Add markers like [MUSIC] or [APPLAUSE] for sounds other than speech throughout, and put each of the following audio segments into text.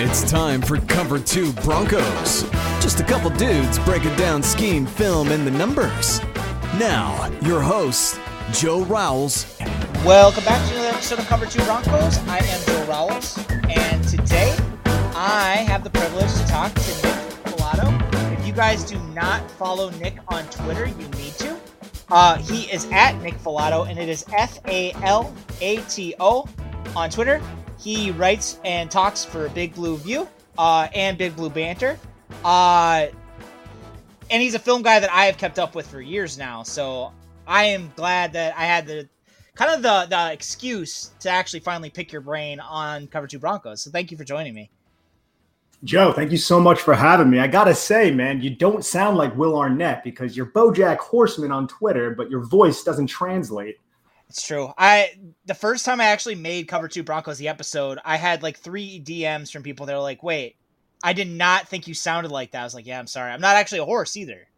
It's time for Cover 2 Broncos. Just a couple dudes breaking down scheme, film, and the numbers. Now, your host, Joe Rowles. Welcome back to another episode of Cover 2 Broncos. I am Joe Rowles, and today I have the privilege to talk to Nick Falato. If you guys do not follow Nick on Twitter, you need to. Uh, he is at Nick Falato, and it is F A L A T O on Twitter. He writes and talks for Big Blue View uh, and Big Blue Banter. Uh, and he's a film guy that I have kept up with for years now. So I am glad that I had the kind of the, the excuse to actually finally pick your brain on Cover 2 Broncos. So thank you for joining me. Joe, thank you so much for having me. I gotta say, man, you don't sound like Will Arnett because you're BoJack Horseman on Twitter, but your voice doesn't translate. It's true. I the first time I actually made Cover Two Broncos the episode, I had like three DMs from people that were like, "Wait, I did not think you sounded like that." I was like, "Yeah, I'm sorry. I'm not actually a horse either."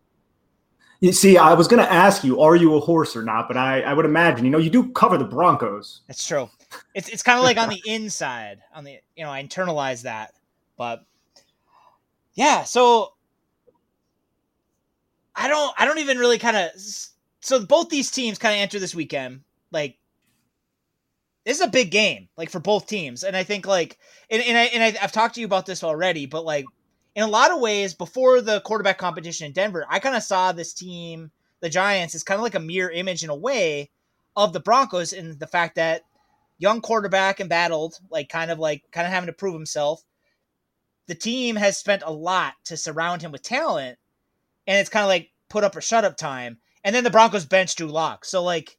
You see, I was going to ask you, are you a horse or not? But I, I would imagine, you know, you do cover the Broncos. That's true. It's it's kind of like on [LAUGHS] the inside, on the you know, I internalize that, but yeah. So I don't I don't even really kind of so both these teams kind of enter this weekend like this is a big game like for both teams and i think like and, and, I, and I, i've talked to you about this already but like in a lot of ways before the quarterback competition in denver i kind of saw this team the giants as kind of like a mirror image in a way of the broncos in the fact that young quarterback embattled like kind of like kind of having to prove himself the team has spent a lot to surround him with talent and it's kind of like put up or shut up time and then the broncos bench drew lock so like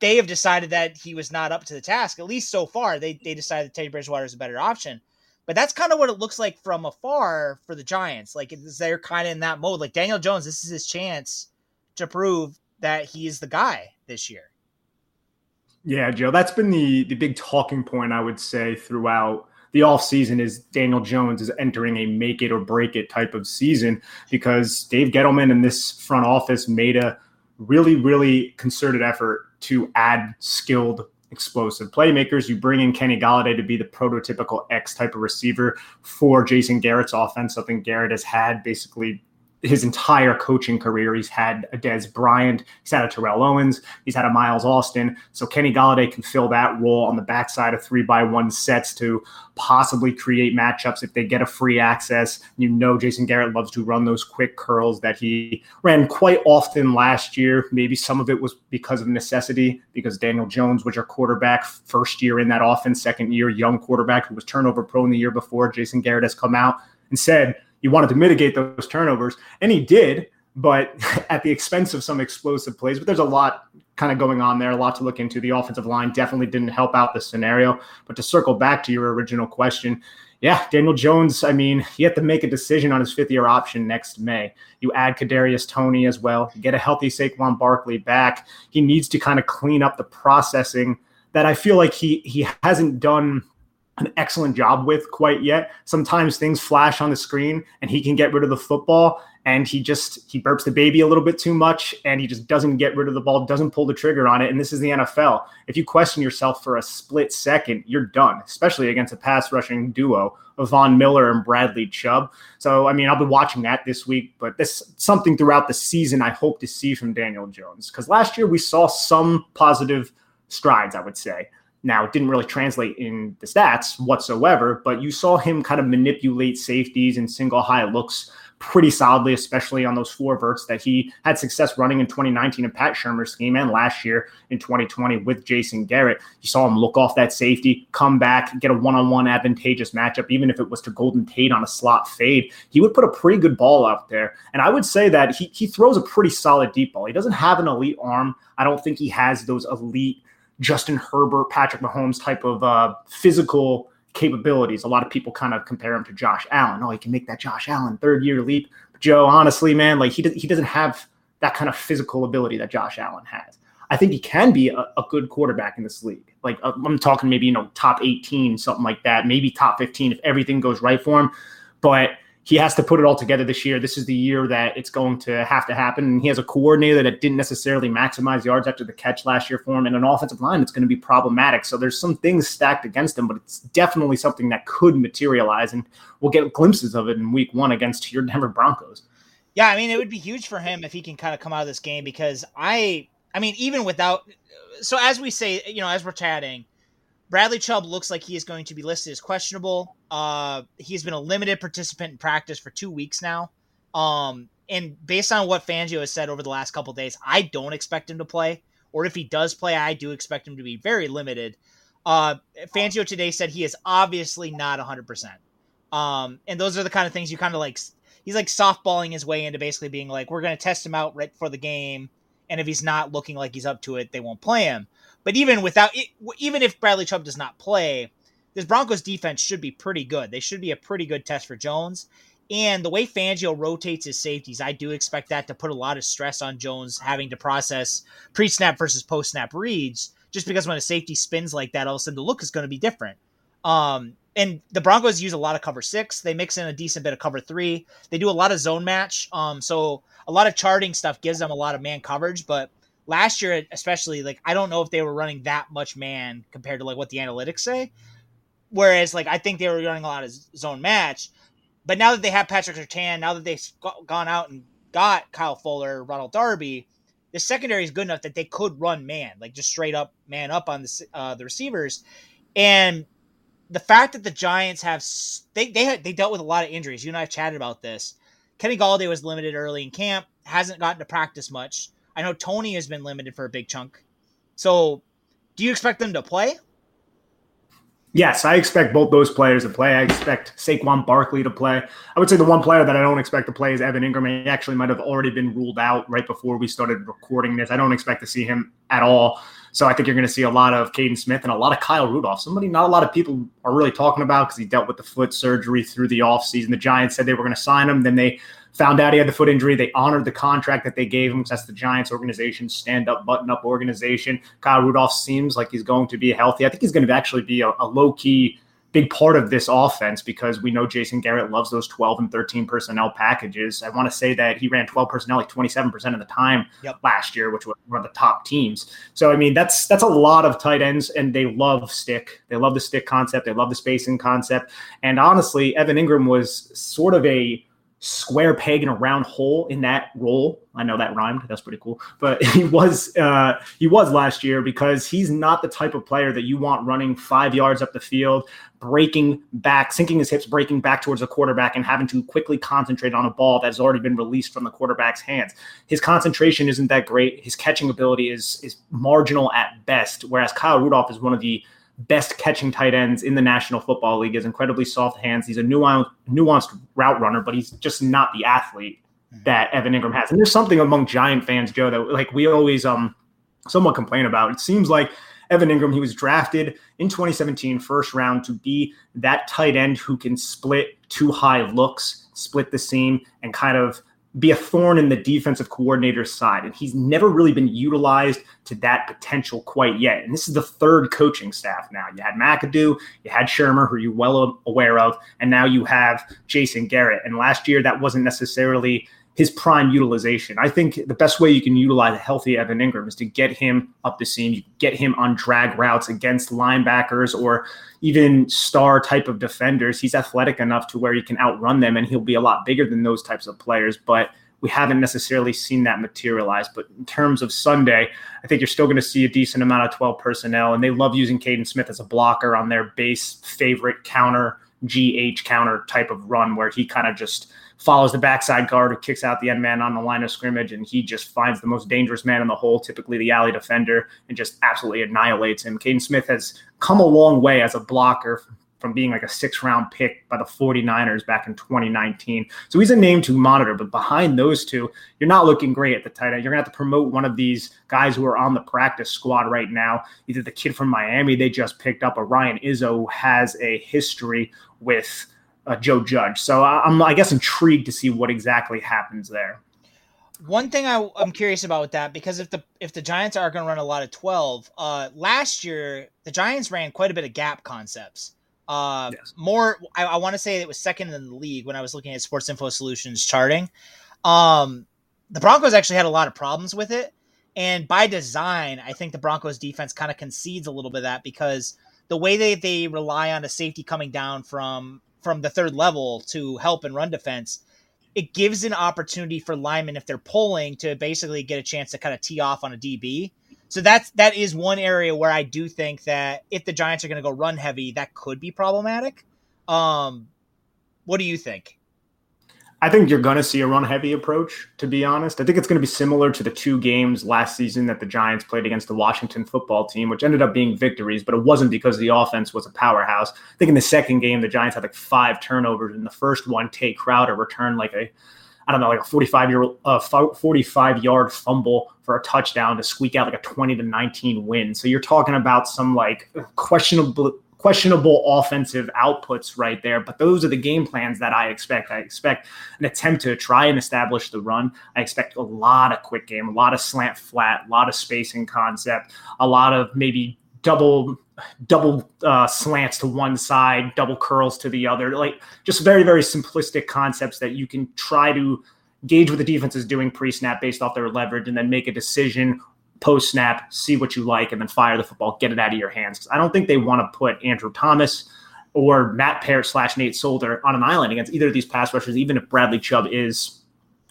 they have decided that he was not up to the task. At least so far, they they decided that Teddy Bridgewater is a better option. But that's kind of what it looks like from afar for the Giants. Like they're kind of in that mode. Like Daniel Jones, this is his chance to prove that he is the guy this year. Yeah, Joe, that's been the the big talking point I would say throughout the offseason is Daniel Jones is entering a make it or break it type of season because Dave Gettleman and this front office made a really, really concerted effort to add skilled explosive playmakers. You bring in Kenny Golladay to be the prototypical X type of receiver for Jason Garrett's offense, something Garrett has had basically his entire coaching career. He's had a Dez Bryant, he's had a Terrell Owens, he's had a Miles Austin. So Kenny Golladay can fill that role on the backside of three by one sets to possibly create matchups if they get a free access. You know, Jason Garrett loves to run those quick curls that he ran quite often last year. Maybe some of it was because of necessity, because Daniel Jones was your quarterback first year in that offense, second year, young quarterback who was turnover prone the year before. Jason Garrett has come out and said, he wanted to mitigate those turnovers, and he did, but [LAUGHS] at the expense of some explosive plays. But there's a lot kind of going on there, a lot to look into. The offensive line definitely didn't help out the scenario. But to circle back to your original question, yeah, Daniel Jones, I mean, he had to make a decision on his fifth year option next May. You add Kadarius Toney as well, you get a healthy Saquon Barkley back. He needs to kind of clean up the processing that I feel like he he hasn't done an excellent job with quite yet. Sometimes things flash on the screen and he can get rid of the football and he just he burps the baby a little bit too much and he just doesn't get rid of the ball doesn't pull the trigger on it. And this is the nfl if you question yourself for a split second you're done especially against a pass rushing duo of von miller and bradley chubb. So i mean i'll be watching that this week but this something throughout the season i hope to see from daniel jones. Because last year we saw some positive strides i would say now, it didn't really translate in the stats whatsoever, but you saw him kind of manipulate safeties and single high looks pretty solidly, especially on those four verts that he had success running in 2019 in Pat Shurmur's scheme and last year in 2020 with Jason Garrett. You saw him look off that safety, come back, get a one on one advantageous matchup, even if it was to Golden Tate on a slot fade. He would put a pretty good ball out there. And I would say that he, he throws a pretty solid deep ball. He doesn't have an elite arm. I don't think he has those elite Justin Herbert, Patrick Mahomes type of uh, physical capabilities. A lot of people kind of compare him to Josh Allen. Oh, he can make that Josh Allen third year leap. But Joe, honestly, man, like he he doesn't have that kind of physical ability that Josh Allen has. I think he can be a, a good quarterback in this league. Like uh, I'm talking maybe you know top 18, something like that, maybe top 15 if everything goes right for him. But he has to put it all together this year. This is the year that it's going to have to happen. And he has a coordinator that didn't necessarily maximize yards after the catch last year for him, and an offensive line that's going to be problematic. So there's some things stacked against him, but it's definitely something that could materialize, and we'll get glimpses of it in Week One against your Denver Broncos. Yeah, I mean, it would be huge for him if he can kind of come out of this game because I, I mean, even without, so as we say, you know, as we're chatting, Bradley Chubb looks like he is going to be listed as questionable. Uh, he's been a limited participant in practice for two weeks now. Um, and based on what Fangio has said over the last couple days, I don't expect him to play. Or if he does play, I do expect him to be very limited. Uh, Fangio today said he is obviously not 100%. Um, and those are the kind of things you kind of like. He's like softballing his way into basically being like, we're going to test him out right before the game. And if he's not looking like he's up to it, they won't play him. But even without, even if Bradley Chubb does not play, this Broncos defense should be pretty good. They should be a pretty good test for Jones. And the way Fangio rotates his safeties, I do expect that to put a lot of stress on Jones having to process pre snap versus post snap reads, just because when a safety spins like that, all of a sudden the look is going to be different. Um, and the Broncos use a lot of cover six. They mix in a decent bit of cover three. They do a lot of zone match. Um, so a lot of charting stuff gives them a lot of man coverage, but last year especially like i don't know if they were running that much man compared to like what the analytics say. Whereas like i think they were running a lot of zone match. But now that they have patrick surtain now that they've gone out and got kyle fuller ronald darby the secondary is good enough that they could run man like just straight up man up on the, uh, the receivers. And the fact that the giants have they they had, they dealt with a lot of injuries. You and i have chatted about this. Kenny golladay was limited early in camp hasn't gotten to practice much I know Toney has been limited for a big chunk. So, do you expect them to play? Yes, I expect both those players to play. I expect Saquon Barkley to play. I would say the one player that I don't expect to play is Evan Engram. He actually might have already been ruled out right before we started recording this. I don't expect to see him at all. So I think you're going to see a lot of Kaden Smith and a lot of Kyle Rudolph. Somebody not a lot of people are really talking about because he dealt with the foot surgery through the offseason. The Giants said they were going to sign him. Then they found out he had the foot injury. They honored the contract that they gave him because that's the Giants organization, stand up, button up organization. Kyle Rudolph seems like he's going to be healthy. I think he's going to actually be a, a low key big part of this offense because we know Jason Garrett loves those 12 and 13 personnel packages. I want to say that he ran 12 personnel like 27% of the time yep. last year, which was one of the top teams. So I mean that's that's a lot of tight ends and they love stick. They love the stick concept, they love the spacing concept. And honestly, Evan Engram was sort of a square peg in a round hole in that role. I know that rhymed. That's pretty cool. But [LAUGHS] he was uh, he was last year because he's not the type of player that you want running five yards up the field, breaking back, sinking his hips, breaking back towards the quarterback, and having to quickly concentrate on a ball that's already been released from the quarterback's hands. His concentration isn't that great. His catching ability is is marginal at best. Whereas Kyle Rudolph is one of the best catching tight ends in the National Football League. Has incredibly soft hands. He's a nuanced, nuanced route runner, but he's just not the athlete mm-hmm. that Evan Engram has. And there's something among Giant fans, Joe, that like we always um somewhat complain about. It seems like Evan Engram, he was drafted in 2017, first round, to be that tight end who can split two high looks, split the seam, and kind of be a thorn in the defensive coordinator's side. And he's never really been utilized to that potential quite yet. And this is the third coaching staff now. You had McAdoo, you had Shurmur, who you're well aware of, and now you have Jason Garrett. And last year, that wasn't necessarily his prime utilization. I think the best way you can utilize a healthy Evan Engram is to get him up the seam, you get him on drag routes against linebackers or even star type of defenders. He's athletic enough to where he can outrun them and he'll be a lot bigger than those types of players. But we haven't necessarily seen that materialize. But in terms of Sunday, I think you're still going to see a decent amount of 12 personnel, and they love using Kaden Smith as a blocker on their base favorite counter, GH counter type of run where he kind of just follows the backside guard who kicks out the end man on the line of scrimmage, and he just finds the most dangerous man in the hole, typically the alley defender, and just absolutely annihilates him. Kaden Smith has come a long way as a blocker from being like a six round pick by the 49ers back in 2019. So he's a name to monitor, but behind those two, you're not looking great at the tight end. You're going to have to promote one of these guys who are on the practice squad right now, either the kid from Miami they just picked up, or Ryan Izzo has a history with uh, Joe Judge. So I'm, I guess, intrigued to see what exactly happens there. One thing I, am curious about with that because if the if the Giants are going to run a lot of twelve, uh, last year the Giants ran quite a bit of gap concepts. Uh, yes. More, I, I want to say it was second in the league when I was looking at Sports Info Solutions charting. Um, the Broncos actually had a lot of problems with it, and by design, I think the Broncos defense kind of concedes a little bit of that because the way that they rely on a safety coming down from from the third level to help and run defense, it gives an opportunity for linemen if they're pulling to basically get a chance to kind of tee off on a DB. So that's that is one area where I do think that if the Giants are going to go run heavy, that could be problematic. Um, what do you think? I think you're going to see a run heavy approach, to be honest. I think it's going to be similar to the two games last season that the Giants played against the Washington football team, which ended up being victories, but it wasn't because the offense was a powerhouse. I think in the second game, the Giants had like five turnovers. In the first one, Tae Crowder returned like a, I don't know, like a 45 year, uh, 45 yard fumble for a touchdown to squeak out like a 20 to 19 win. So you're talking about some like questionable questionable offensive outputs right there. But those are the game plans that I expect. I expect an attempt to try and establish the run. I expect a lot of quick game, a lot of slant flat, a lot of spacing concept, a lot of maybe double double uh, slants to one side, double curls to the other. Like just very very simplistic concepts that you can try to gauge what the defense is doing pre-snap based off their leverage and then make a decision post snap, see what you like, and then fire the football, get it out of your hands. Because I don't think they want to put Andrew Thomas or Matt Peart slash Nate Solder on an island against either of these pass rushers, even if Bradley Chubb is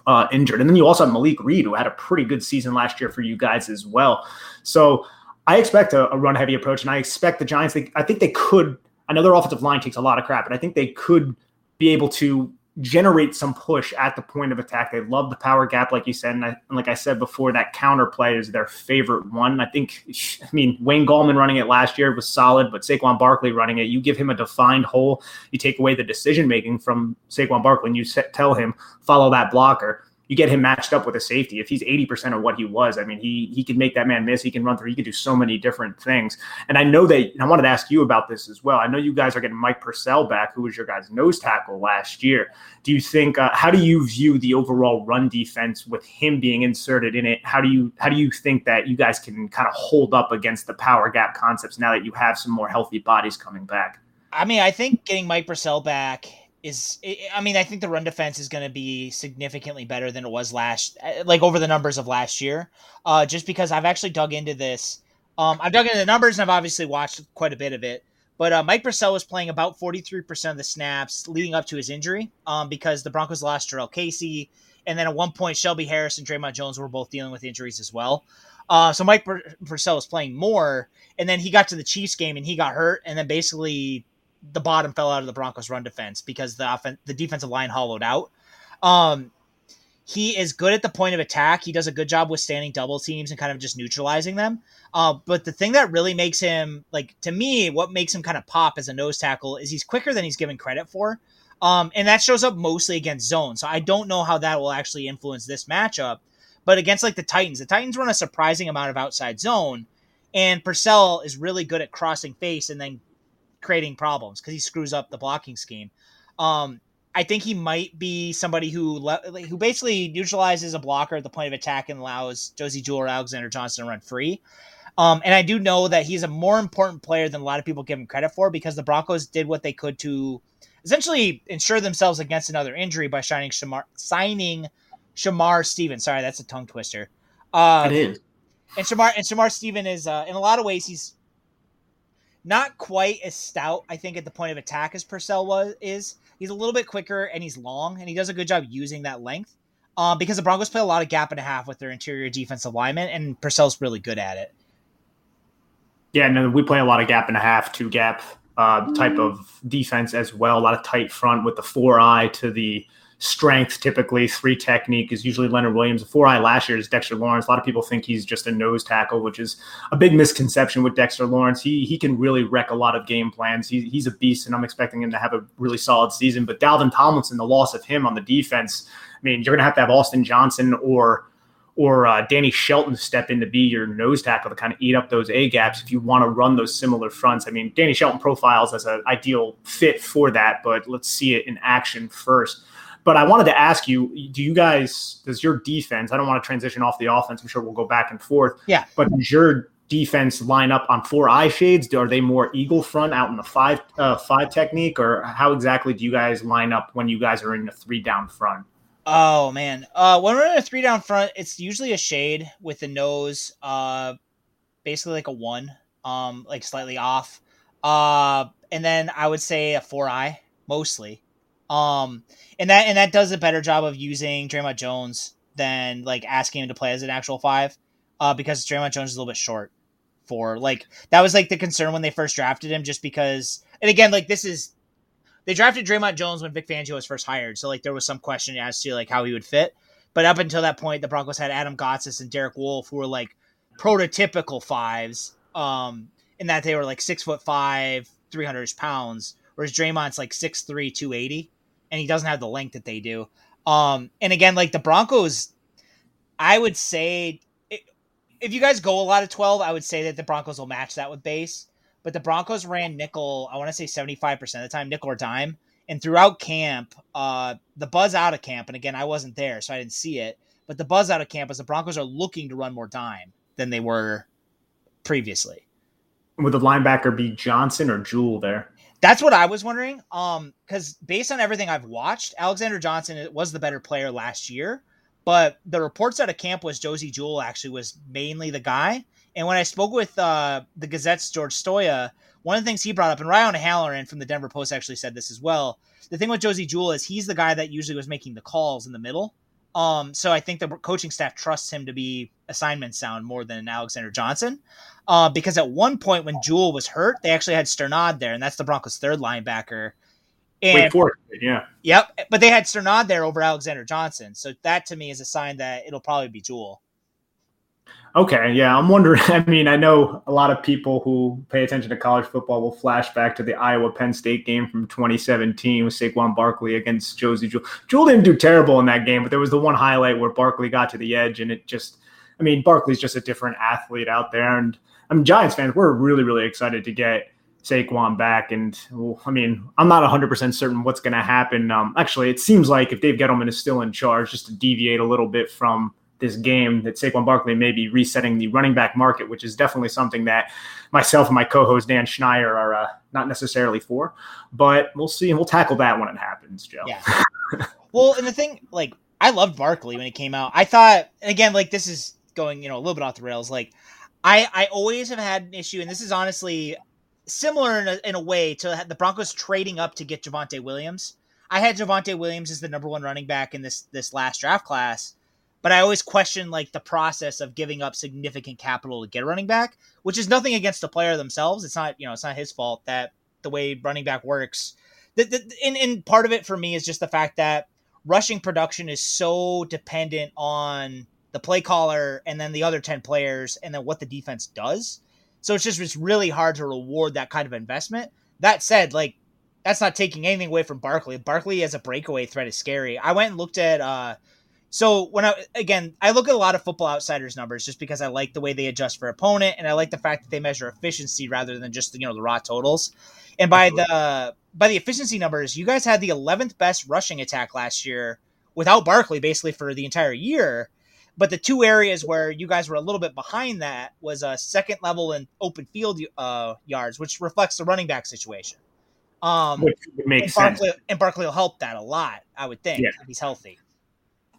uh, injured. And then you also have Malik Reed, who had a pretty good season last year for you guys as well. So I expect a, a run heavy approach, and I expect the Giants. They, I think they could. I know their offensive line takes a lot of crap, but I think they could be able to generate some push at the point of attack. They love the power gap, like you said. And, I, and, like I said before, that counter play is their favorite one. I think, [LAUGHS] I mean, Wayne Gallman running it last year was solid, but Saquon Barkley running it, you give him a defined hole, you take away the decision making from Saquon Barkley, and you set, tell him, follow that blocker you get him matched up with a safety. If he's 80% of what he was, I mean, he he can make that man miss. He can run through. He can do so many different things. And I know that I wanted to ask you about this as well. I know you guys are getting Mike Purcell back, who was your guys' nose tackle last year. Do you think? Uh, how do you view the overall run defense with him being inserted in it? How do you how do you think that you guys can kind of hold up against the power gap concepts now that you have some more healthy bodies coming back? I mean, I think getting Mike Purcell back is I mean I think the run defense is going to be significantly better than it was last uh, like over the numbers of last year. Uh, just because I've actually dug into this. Um, I've dug into the numbers and I've obviously watched quite a bit of it. But uh, Mike Purcell was playing about 43% of the snaps leading up to his injury um, because the Broncos lost Jurrell Casey. And then at one point, Shelby Harris and Dre'Mont Jones were both dealing with injuries as well. Uh, so Mike Purcell was playing more. And then he got to the Chiefs game and he got hurt. And then basically the bottom fell out of the Broncos run defense because the offen- the defensive line hollowed out. Um, he is good at the point of attack. He does a good job withstanding double teams and kind of just neutralizing them. Uh, but the thing that really makes him like to me, what makes him kind of pop as a nose tackle is he's quicker than he's given credit for. Um, and that shows up mostly against zone. So I don't know how that will actually influence this matchup. But against like the Titans, the Titans run a surprising amount of outside zone And Purcell is really good at crossing face and then creating problems because he screws up the blocking scheme. Um, I think he might be somebody who le- who basically neutralizes a blocker at the point of attack and allows Josey Jewell or Alexander Johnson to run free. Um, and I do know that he's a more important player than a lot of people give him credit for because the Broncos did what they could to essentially ensure themselves against another injury by signing Shamar, signing Shamar Stevens. Sorry, that's a tongue twister. Um, it is. And Shamar and Shamar Stephen is uh, in a lot of ways he's not quite as stout. I think at the point of attack as Purcell was is. He's a little bit quicker and he's long and he does a good job using that length. Um, because the Broncos play a lot of gap and a half with their interior defensive lineman, and Purcell's really good at it. Yeah, no, we play a lot of gap and a half, two gap uh, type of defense as well. A lot of tight front with the four eye to the strength. Typically, three technique is usually Leonard Williams. The four eye last year is Dexter Lawrence. A lot of people think he's just a nose tackle, which is a big misconception with Dexter Lawrence. He he can really wreck a lot of game plans. He, he's a beast, and I'm expecting him to have a really solid season. But Dalvin Tomlinson, the loss of him on the defense, I mean, you're to have to have Austin Johnson or or uh, Danny Shelton step in to be your nose tackle to kind of eat up those A gaps if you want to run those similar fronts. I mean, Danny Shelton profiles as an ideal fit for that, but let's see it in action first. But I wanted to ask you, do you guys, does your defense, I don't want to transition off the offense, I'm sure we'll go back and forth. Yeah. But does your defense line up on four eye shades? Are they more eagle front out in the five uh, five technique, or how exactly do you guys line up when you guys are in the three down front? Oh man, uh, when we're in a three down front, it's usually a shade with the nose, uh, basically like a one, um, like slightly off, uh, and then I would say a four eye mostly, um, and that and that does a better job of using Dre'Mont Jones than like asking him to play as an actual five, uh, because Dre'Mont Jones is a little bit short for like that was like the concern when they first drafted him, just because, and again, like this is they drafted Dre'Mont Jones when Vic Fangio was first hired, so like there was some question as to like how he would fit. But up until that point, the Broncos had Adam Gotsis and Derek Wolfe, who were like prototypical fives, um, in that they were like six foot five, three hundred pounds, whereas Dre'Mont's like six three, two eighty, and he doesn't have the length that they do. Um, and again, like the Broncos, I would say if you guys go a lot of twelve, I would say that the Broncos will match that with base but the Broncos ran nickel, I want to say 75% of the time, nickel or dime. And throughout camp, uh, the buzz out of camp, and again, I wasn't there, so I didn't see it, but the buzz out of camp is the Broncos are looking to run more dime than they were previously. Would the linebacker be Johnson or Jewell there? That's what I was wondering. Um, because based on everything I've watched, Alexander Johnson was the better player last year, but the reports out of camp was Josey Jewell actually was mainly the guy. And when I spoke with uh, the Gazette's George Stoia, one of the things he brought up, and Ryan Halloran from the Denver Post actually said this as well. The thing with Josey Jewell is he's the guy that usually was making the calls in the middle. Um, so I think the coaching staff trusts him to be assignment sound more than Alexander Johnson. Uh, because at one point when Jewell was hurt, they actually had Strnad there, and that's the Broncos' third linebacker. And, Wait for it, yeah. Yep, but they had Strnad there over Alexander Johnson, so that to me is a sign that it'll probably be Jewell. Okay, yeah, I'm wondering. [LAUGHS] I mean, I know a lot of people who pay attention to college football will flash back to the Iowa Penn State game from 2017 with Saquon Barkley against Josey Jewell. Jewell didn't do terrible in that game, but there was the one highlight where Barkley got to the edge, and it just, I mean, Barkley's just a different athlete out there. And I mean, Giants fans, we're really, really excited to get Saquon back. And well, I mean, I'm not 100% certain what's going to happen. Um, actually, it seems like if Dave Gettleman is still in charge, just to deviate a little bit from this game that Saquon Barkley may be resetting the running back market, which is definitely something that myself and my co-host Dan Schneier are uh, not necessarily for. But we'll see, and we'll tackle that when it happens, Joe. Yeah. [LAUGHS] well, and the thing, like, I loved Barkley when he came out. I thought, again, like this is going, you know, a little bit off the rails. Like, I I always have had an issue, and this is honestly similar in a, in a way to the Broncos trading up to get Javonte Williams. I had Javonte Williams as the number one running back in this this last draft class but I always question like the process of giving up significant capital to get a running back, which is nothing against the player themselves. It's not, you know, it's not his fault that the way running back works. The, the, and, and part of it for me is just the fact that rushing production is so dependent on the play caller and then the other 10 players and then what the defense does. So it's just it's really hard to reward that kind of investment. That said, like that's not taking anything away from Barkley. Barkley as a breakaway threat is scary. I went and looked at uh So when I again, I look at a lot of Football Outsiders numbers just because I like the way they adjust for opponent, and I like the fact that they measure efficiency rather than just you know the raw totals. And by the by the efficiency numbers, you guys had the 11th best rushing attack last year without Barkley, basically for the entire year. But the two areas where you guys were a little bit behind that was a second level and open field uh, yards, which reflects the running back situation. Um, Which makes and Barkley, sense. and Barkley will help that a lot, I would think, Yeah. if he's healthy.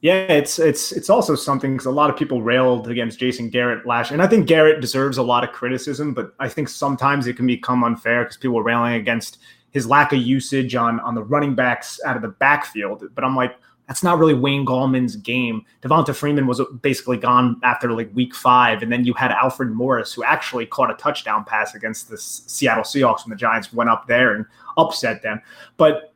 Yeah, it's it's it's also something because a lot of people railed against Jason Garrett last and I think Garrett deserves a lot of criticism. But I think sometimes it can become unfair because people are railing against his lack of usage on on the running backs out of the backfield. But I'm like, that's not really Wayne Gallman's game. Devonta Freeman was basically gone after like week five, and then you had Alfred Morris, who actually caught a touchdown pass against the Seattle Seahawks when the Giants went up there and upset them. But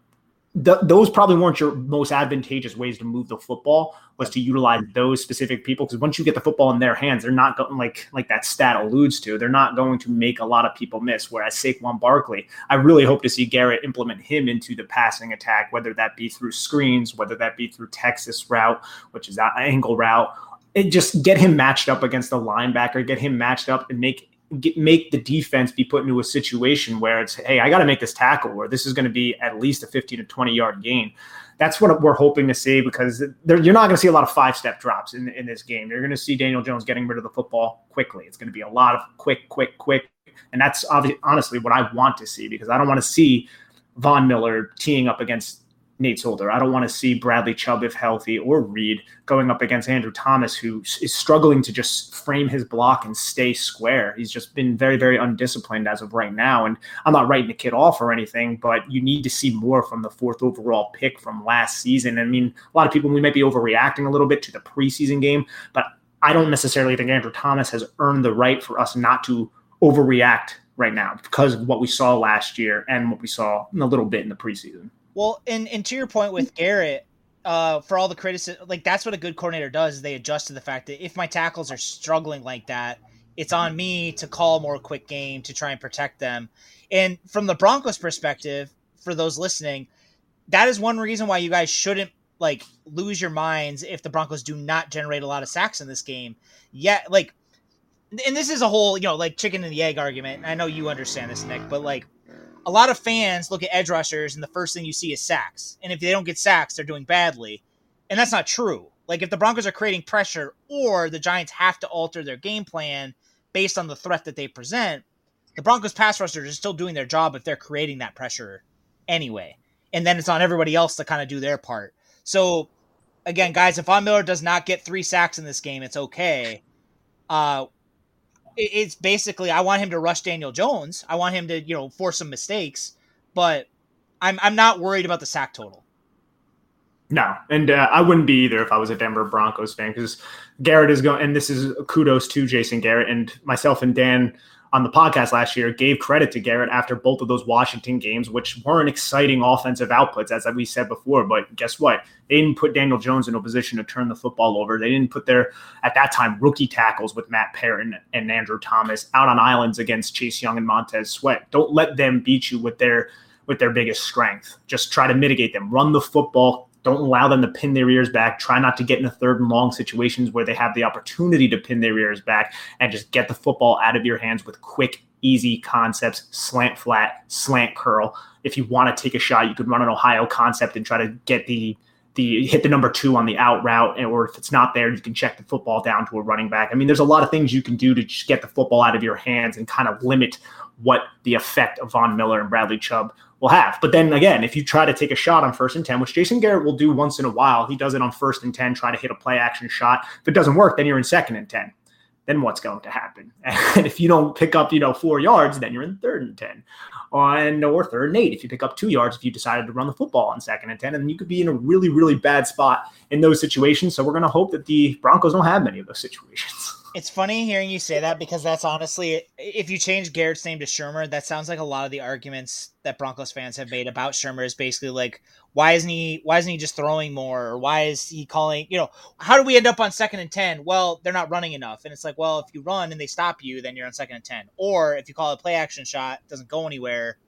th- those probably weren't your most advantageous ways to move the football was to utilize those specific people because once you get the football in their hands they're not going like like that stat alludes to they're not going to make a lot of people miss. Whereas Saquon Barkley I really hope to see Garrett implement him into the passing attack whether that be through screens whether that be through Texas route which is that angle route it just get him matched up against the linebacker get him matched up and make get, make the defense be put into a situation where it's hey i got to make this tackle or this is going to be at least a 15 to 20 yard gain. That's what we're hoping to see because you're not going to see a lot of five step drops in, in this game. You're going to see daniel jones getting rid of the football quickly. It's going to be a lot of quick quick quick and that's obviously honestly what i want to see because i don't want to see von miller teeing up against Nate Solder. I don't want to see Bradley Chubb, if healthy, or Reed going up against Andrew Thomas, who is struggling to just frame his block and stay square. He's just been very, very undisciplined as of right now. And I'm not writing the kid off or anything, but you need to see more from the fourth overall pick from last season. I mean, a lot of people, we might be overreacting a little bit to the preseason game, but I don't necessarily think Andrew Thomas has earned the right for us not to overreact right now because of what we saw last year and what we saw a little bit in the preseason. Well, and and to your point with [LAUGHS] Garrett, uh, for all the criticism, like that's what a good coordinator does. Is they adjust to the fact that if my tackles are struggling like that, it's on me to call more quick game to try and protect them. And from the Broncos' perspective, for those listening, that is one reason why you guys shouldn't like lose your minds if the Broncos do not generate a lot of sacks in this game. Yet, like, and this is a whole you know like chicken and the egg argument. I know you understand this, Nick, but like a lot of fans look at edge rushers and the first thing you see is sacks. And if they don't get sacks, they're doing badly. And that's not true. Like if the Broncos are creating pressure or the Giants have to alter their game plan based on the threat that they present, the Broncos pass rushers are still doing their job if they're creating that pressure anyway. And then it's on everybody else to kind of do their part. So again, guys, if Von Miller does not get three sacks in this game, it's okay. Uh, it's basically I want him to rush Daniel Jones. I want him to you know force some mistakes, but I'm I'm not worried about the sack total. No, and uh, I wouldn't be either if I was a Denver Broncos fan because Garrett is going, and this is kudos to Jason Garrett and myself and Dan on the podcast last year gave credit to Garrett after both of those Washington games, which weren't exciting offensive outputs, as we said before. But guess what? They didn't put Daniel Jones in a position to turn the football over. They didn't put their, at that time, rookie tackles with Matt Perrin and Andrew Thomas out on islands against Chase Young and Montez Sweat. Don't let them beat you with their with their biggest strength. Just try to mitigate them. Run the football. Don't allow them to pin their ears back. Try not to get into third and long situations where they have the opportunity to pin their ears back and just get the football out of your hands with quick, easy concepts, slant flat, slant curl. If you want to take a shot, you could run an Ohio concept and try to get the the hit the number two on the out route, or if it's not there, you can check the football down to a running back. I mean, there's a lot of things you can do to just get the football out of your hands and kind of limit what the effect of Von Miller and Bradley Chubb will have. But then again, if you try to take a shot on first and 10, which Jason Garrett will do once in a while, he does it on first and 10, try to hit a play action shot. If it doesn't work, then you're in second and 10. Then what's going to happen? [LAUGHS] And if you don't pick up, you know, four yards, then you're in third and 10 on or third and eight. If you pick up two yards, if you decided to run the football on second and 10, and you could be in a really, really bad spot in those situations. So we're going to hope that the Broncos don't have many of those situations. It's funny hearing you say that because that's honestly, if you change Garrett's name to Shurmur, that sounds like a lot of the arguments that Broncos fans have made about Shurmur is basically like, why isn't he, why isn't he just throwing more, or why is he calling, you know, how do we end up on second and ten? Well, they're not running enough, and it's like, well, if you run and they stop you, then you're on second and ten, or if you call a play action shot, doesn't go anywhere,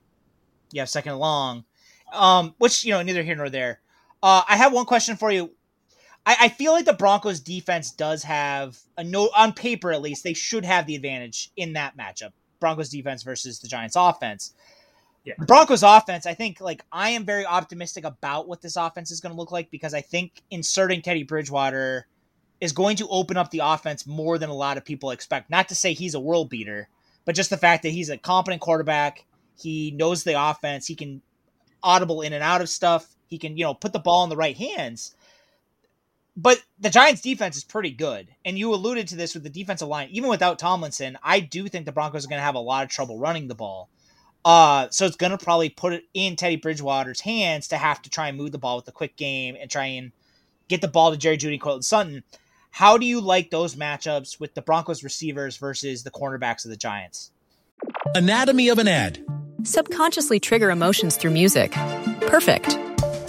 you have second and long, um, which you know, neither here nor there. Uh, I have one question for you. I, I feel like the Broncos defense does have a no on paper at least they should have the advantage in that matchup. Broncos defense versus the Giants offense. Yeah. The Broncos offense, I think like I am very optimistic about what this offense is going to look like because I think inserting Teddy Bridgewater is going to open up the offense more than a lot of people expect. Not to say he's a world beater, but just the fact that he's a competent quarterback, he knows the offense, he can audible in and out of stuff, he can, you know, put the ball in the right hands. But the Giants defense is pretty good. And you alluded to this with the defensive line. Even without Tomlinson, I do think the Broncos are going to have a lot of trouble running the ball. Uh, so it's going to probably put it in Teddy Bridgewater's hands to have to try and move the ball with a quick game and try and get the ball to Jerry Jeudy, Courtland Sutton. How do you like those matchups with the Broncos receivers versus the cornerbacks of the Giants? Anatomy of an ad. Subconsciously trigger emotions through music. Perfect.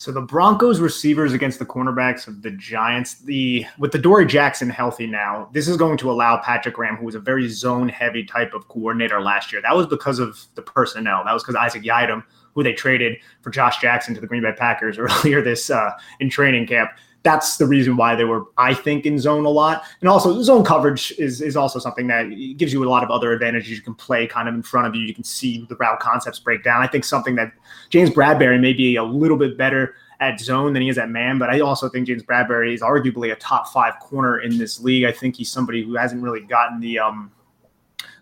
So the Broncos receivers against the cornerbacks of the Giants, the with the Dory Jackson healthy now, this is going to allow Patrick Graham, who was a very zone heavy type of coordinator last year. That was because of the personnel. That was because Isaac Yiadom, who they traded for Josh Jackson to the Green Bay Packers [LAUGHS] earlier this uh, in training camp. That's the reason why they were, I think, in zone a lot. And also, zone coverage is is also something that gives you a lot of other advantages. You can play kind of in front of you. You can see the route concepts break down. I think something that James Bradberry may be a little bit better at zone than he is at man. But I also think James Bradberry is arguably a top five corner in this league. I think he's somebody who hasn't really gotten the um,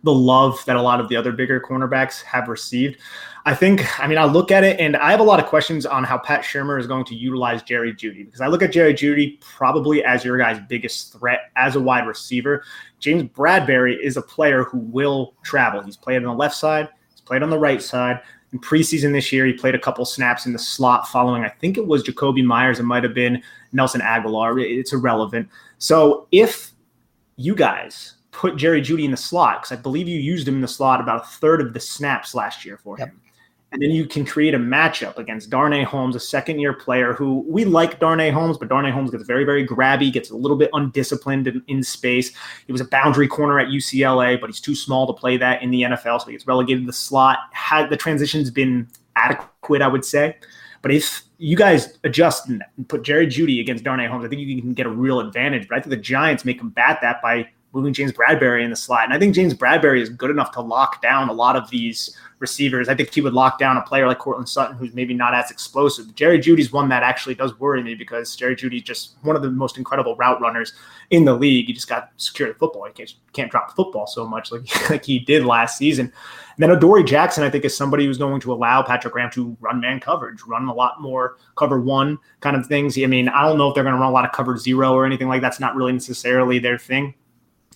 the love that a lot of the other bigger cornerbacks have received. I think, I mean, I look at it and I have a lot of questions on how Pat Shurmur is going to utilize Jerry Jeudy because I look at Jerry Jeudy probably as your guy's biggest threat as a wide receiver. James Bradberry is a player who will travel. He's played on the left side, he's played on the right side. In preseason this year, he played a couple snaps in the slot following, I think it was Jakobi Meyers. It might have been Nelson Agholor. It's irrelevant. So if you guys put Jerry Jeudy in the slot, because I believe you used him in the slot about a third of the snaps last year for him. And then you can create a matchup against Darnay Holmes, a second year player who we like Darnay Holmes, but Darnay Holmes gets very, very grabby, gets a little bit undisciplined in, in, space. He was a boundary corner at UCLA, but he's too small to play that in the NFL. So he gets relegated to the slot. Had the transition's been adequate, I would say. But if you guys adjust and put Jerry Jeudy against Darnay Holmes, I think you can get a real advantage. But I think the Giants may combat that by moving James Bradberry in the slot. And I think James Bradberry is good enough to lock down a lot of these receivers. I think he would lock down a player like Courtland Sutton, who's maybe not as explosive. Jerry Jeudy's one that actually does worry me because Jerry Jeudy's just one of the most incredible route runners in the league. He just got secure the football. He can't, can't drop the football so much like, [LAUGHS] like he did last season. And then Adoree Jackson, I think, is somebody who's going to allow Patrick Graham to run man coverage, run a lot more cover one kind of things. I mean, I don't know if they're going to run a lot of cover zero or anything like that's not really necessarily their thing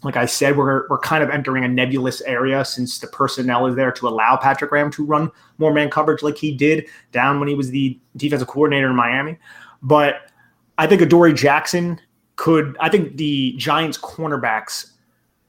like I said, we're we're kind of entering a nebulous area since the personnel is there to allow Patrick Graham to run more man coverage like he did down when he was the defensive coordinator in Miami. But I think Adoree Jackson could. I think the Giants cornerbacks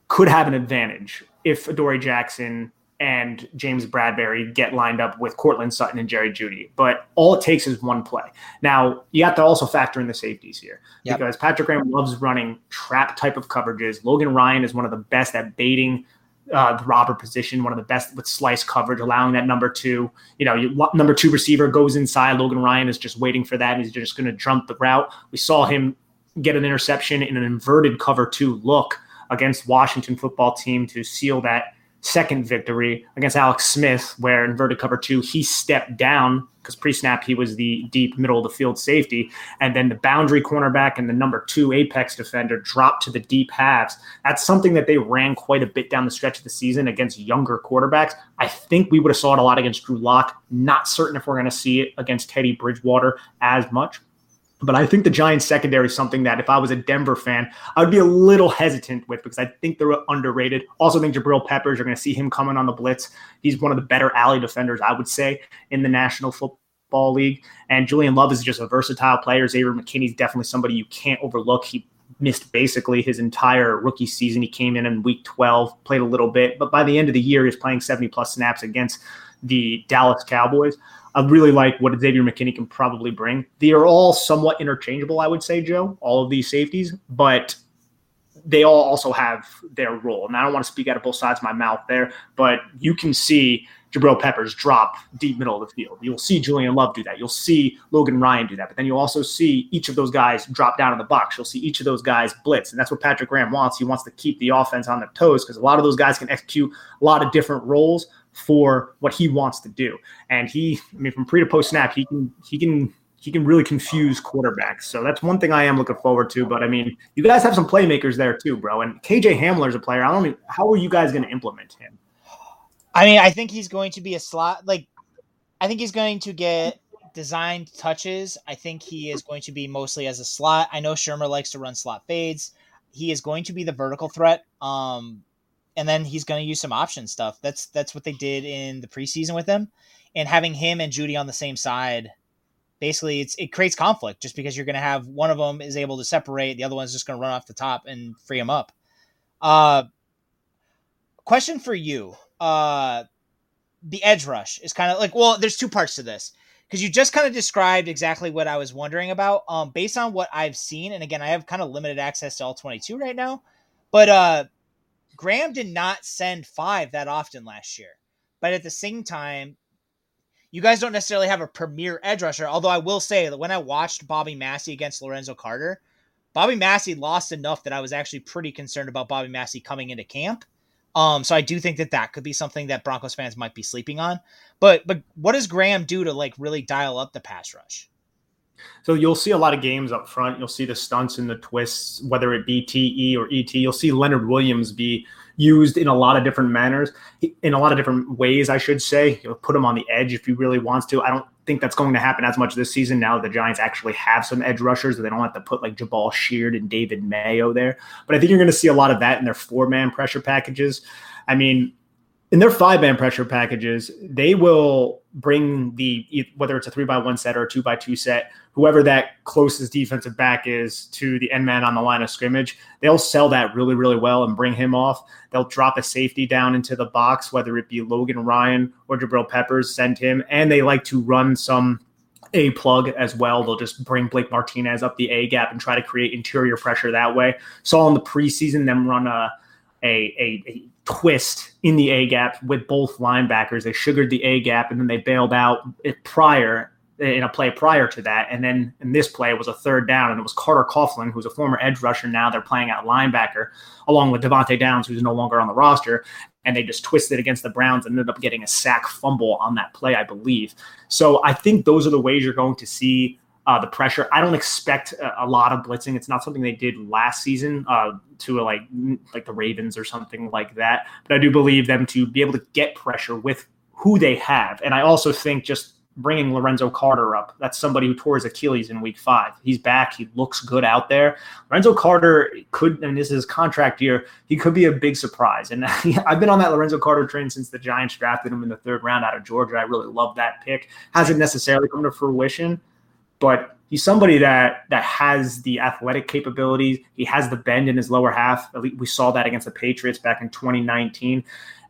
could have an advantage if Adoree Jackson and James Bradberry get lined up with Courtland Sutton and Jerry Jeudy. But all it takes is one play. Now, you have to also factor in the safeties here yep. because Patrick Graham loves running trap type of coverages. Logan Ryan is one of the best at baiting uh, the robber position, one of the best with slice coverage, allowing that number two, you know, you, number two receiver goes inside. Logan Ryan is just waiting for that. And he's just going to jump the route. We saw him get an interception in an inverted cover two look against Washington football team to seal that second victory against Alex Smith, where inverted cover two, he stepped down because pre snap he was the deep middle of the field safety. And then the boundary cornerback and the number two apex defender dropped to the deep halves. That's something that they ran quite a bit down the stretch of the season against younger quarterbacks. I think we would have saw it a lot against Drew Lock. Not certain if we're going to see it against Teddy Bridgewater as much. But I think the Giants secondary is something that if I was a Denver fan, I would be a little hesitant with because I think they're underrated. Also, think Jabril Peppers, you're going to see him coming on the blitz. He's one of the better alley defenders, I would say, in the National Football League. And Julian Love is just a versatile player. Xavier McKinney is definitely somebody you can't overlook. He missed basically his entire rookie season. He came in in week 12, played a little bit, but by the end of the year, he's playing 70 plus snaps against the Dallas Cowboys. I really like what Xavier McKinney can probably bring. They are all somewhat interchangeable, I would say, Joe, all of these safeties, but they all also have their role. And I don't want to speak out of both sides of my mouth there, but you can see Jabril Peppers drop deep middle of the field. You'll see Julian Love do that. You'll see Logan Ryan do that. But then you'll also see each of those guys drop down in the box. You'll see each of those guys blitz. And that's what Patrick Graham wants. He wants to keep the offense on their toes because a lot of those guys can execute a lot of different roles for what he wants to do. And he, I mean, from pre to post snap, he can he can he can really confuse quarterbacks. So that's one thing I am looking forward to. But I mean, you guys have some playmakers there too, bro. And KJ Hamler's a player. I don't know how are you guys going to implement him? I mean, I think he's going to be a slot. Like, I think he's going to get designed touches. I think he is going to be mostly as a slot. I know Shurmur likes to run slot fades. He is going to be the vertical threat. Um, and then he's going to use some option stuff. That's that's what they did in the preseason with him, and having him and Jeudy on the same side. Basically, it's it creates conflict just because you're going to have one of them is able to separate, the other one's just going to run off the top and free him up. Uh, question for you: uh, the edge rush is kind of like well, there's two parts to this because you just kind of described exactly what I was wondering about. Um, based on what I've seen, and again, I have kind of limited access to all 22 right now, but uh, Graham did not send five that often last year. But at the same time, you guys don't necessarily have a premier edge rusher. Although I will say that when I watched Bobby Massie against Lorenzo Carter, Bobby Massie lost enough that I was actually pretty concerned about Bobby Massie coming into camp. Um, so I do think that that could be something that Broncos fans might be sleeping on. But but what does Graham do to like really dial up the pass rush? So you'll see a lot of games up front. You'll see the stunts and the twists, whether it be TE or ET. You'll see Leonard Williams be used in a lot of different manners, in a lot of different ways, I should say. You'll put him on the edge if he really wants to. I don't think that's going to happen as much this season now that the Giants actually have some edge rushers that they don't have to put like Jabaal Sheard and David Mayo there. But I think you're going to see a lot of that in their four man pressure packages. I mean, in their five man pressure packages, they will bring the whether it's a three by one set or a two by two set, whoever that closest defensive back is to the end man on the line of scrimmage, they'll sell that really, really well and bring him off. They'll drop a safety down into the box, whether it be Logan Ryan or Jabril Peppers, send him, and they like to run some a plug as well. They'll just bring Blake Martinez up the A gap and try to create interior pressure that way. Saw in the preseason them run a a, a, a twist in the A gap with both linebackers. They sugared the A gap and then they bailed out prior in a play prior to that. And then in this play, was a third down, and it was Carter Coughlin, who's a former edge rusher. Now they're playing at linebacker, along with Devante Downs, who's no longer on the roster. And they just twisted against the Browns and ended up getting a sack fumble on that play, I believe. So I think those are the ways you're going to see uh, the pressure. I don't expect a, a, lot of blitzing. It's not something they did last season uh, to a, like like the Ravens or something like that. But I do believe them to be able to get pressure with who they have. And I also think just bringing Lorenzo Carter up. That's somebody who tore his Achilles in week five. He's back. He looks good out there. Lorenzo Carter could, and this is his contract year, he could be a big surprise. And [LAUGHS] I've been on that Lorenzo Carter train since the Giants drafted him in the third round out of Georgia. I really love that pick. Hasn't necessarily come to fruition, but he's somebody that that has the athletic capabilities. He has the bend in his lower half. We saw that against the Patriots back in 2019.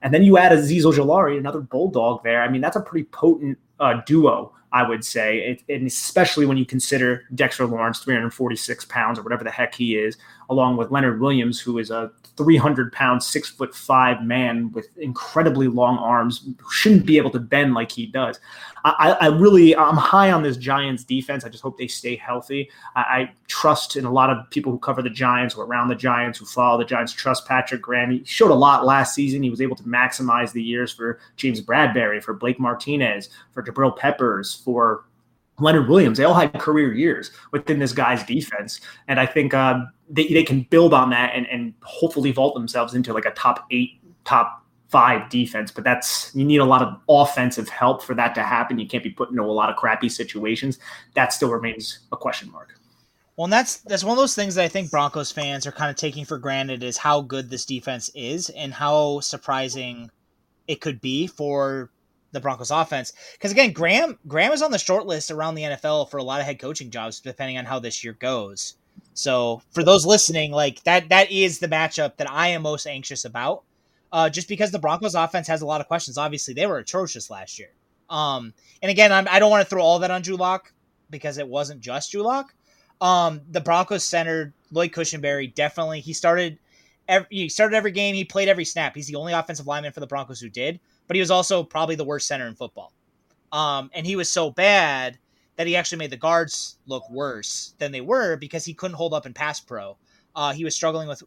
And then you add Azeez Ojulari, another bulldog there. I mean, that's a pretty potent uh, duo, I would say, it, and especially when you consider Dexter Lawrence, 346 pounds or whatever the heck he is, along with Leonard Williams, who is a 300 pound, six foot five man with incredibly long arms, shouldn't be able to bend like he does. I, I really, I'm high on this Giants defense. I just hope they stay healthy. I, I trust in a lot of people who cover the Giants or around the Giants who follow the Giants. Trust Patrick Graham. He showed a lot last season. He was able to maximize the years for James Bradberry, for Blake Martinez, for Jabril Peppers, for Leonard Williams. They all had career years within this guy's defense. And I think uh, they, they can build on that and, and hopefully vault themselves into like a top eight, top five defense. But that's you need a lot of offensive help for that to happen. You can't be put into a lot of crappy situations. That still remains a question mark. Well, and that's that's one of those things that I think Broncos fans are kind of taking for granted is how good this defense is and how surprising it could be for the Broncos offense. Because again, Graham Graham is on the short list around the NFL for a lot of head coaching jobs, depending on how this year goes. So for those listening, like that that is the matchup that I am most anxious about. Uh, just because the Broncos offense has a lot of questions. Obviously, they were atrocious last year. Um, and again, I'm, I do not want to throw all that on Drew Lock because it wasn't just Drew Lock. Um, the Broncos center Lloyd Cushenberry definitely he started every, he started every game. He played every snap. He's the only offensive lineman for the Broncos who did, but he was also probably the worst center in football. Um, and he was so bad that he actually made the guards look worse than they were because he couldn't hold up in pass pro. Uh, he was struggling with,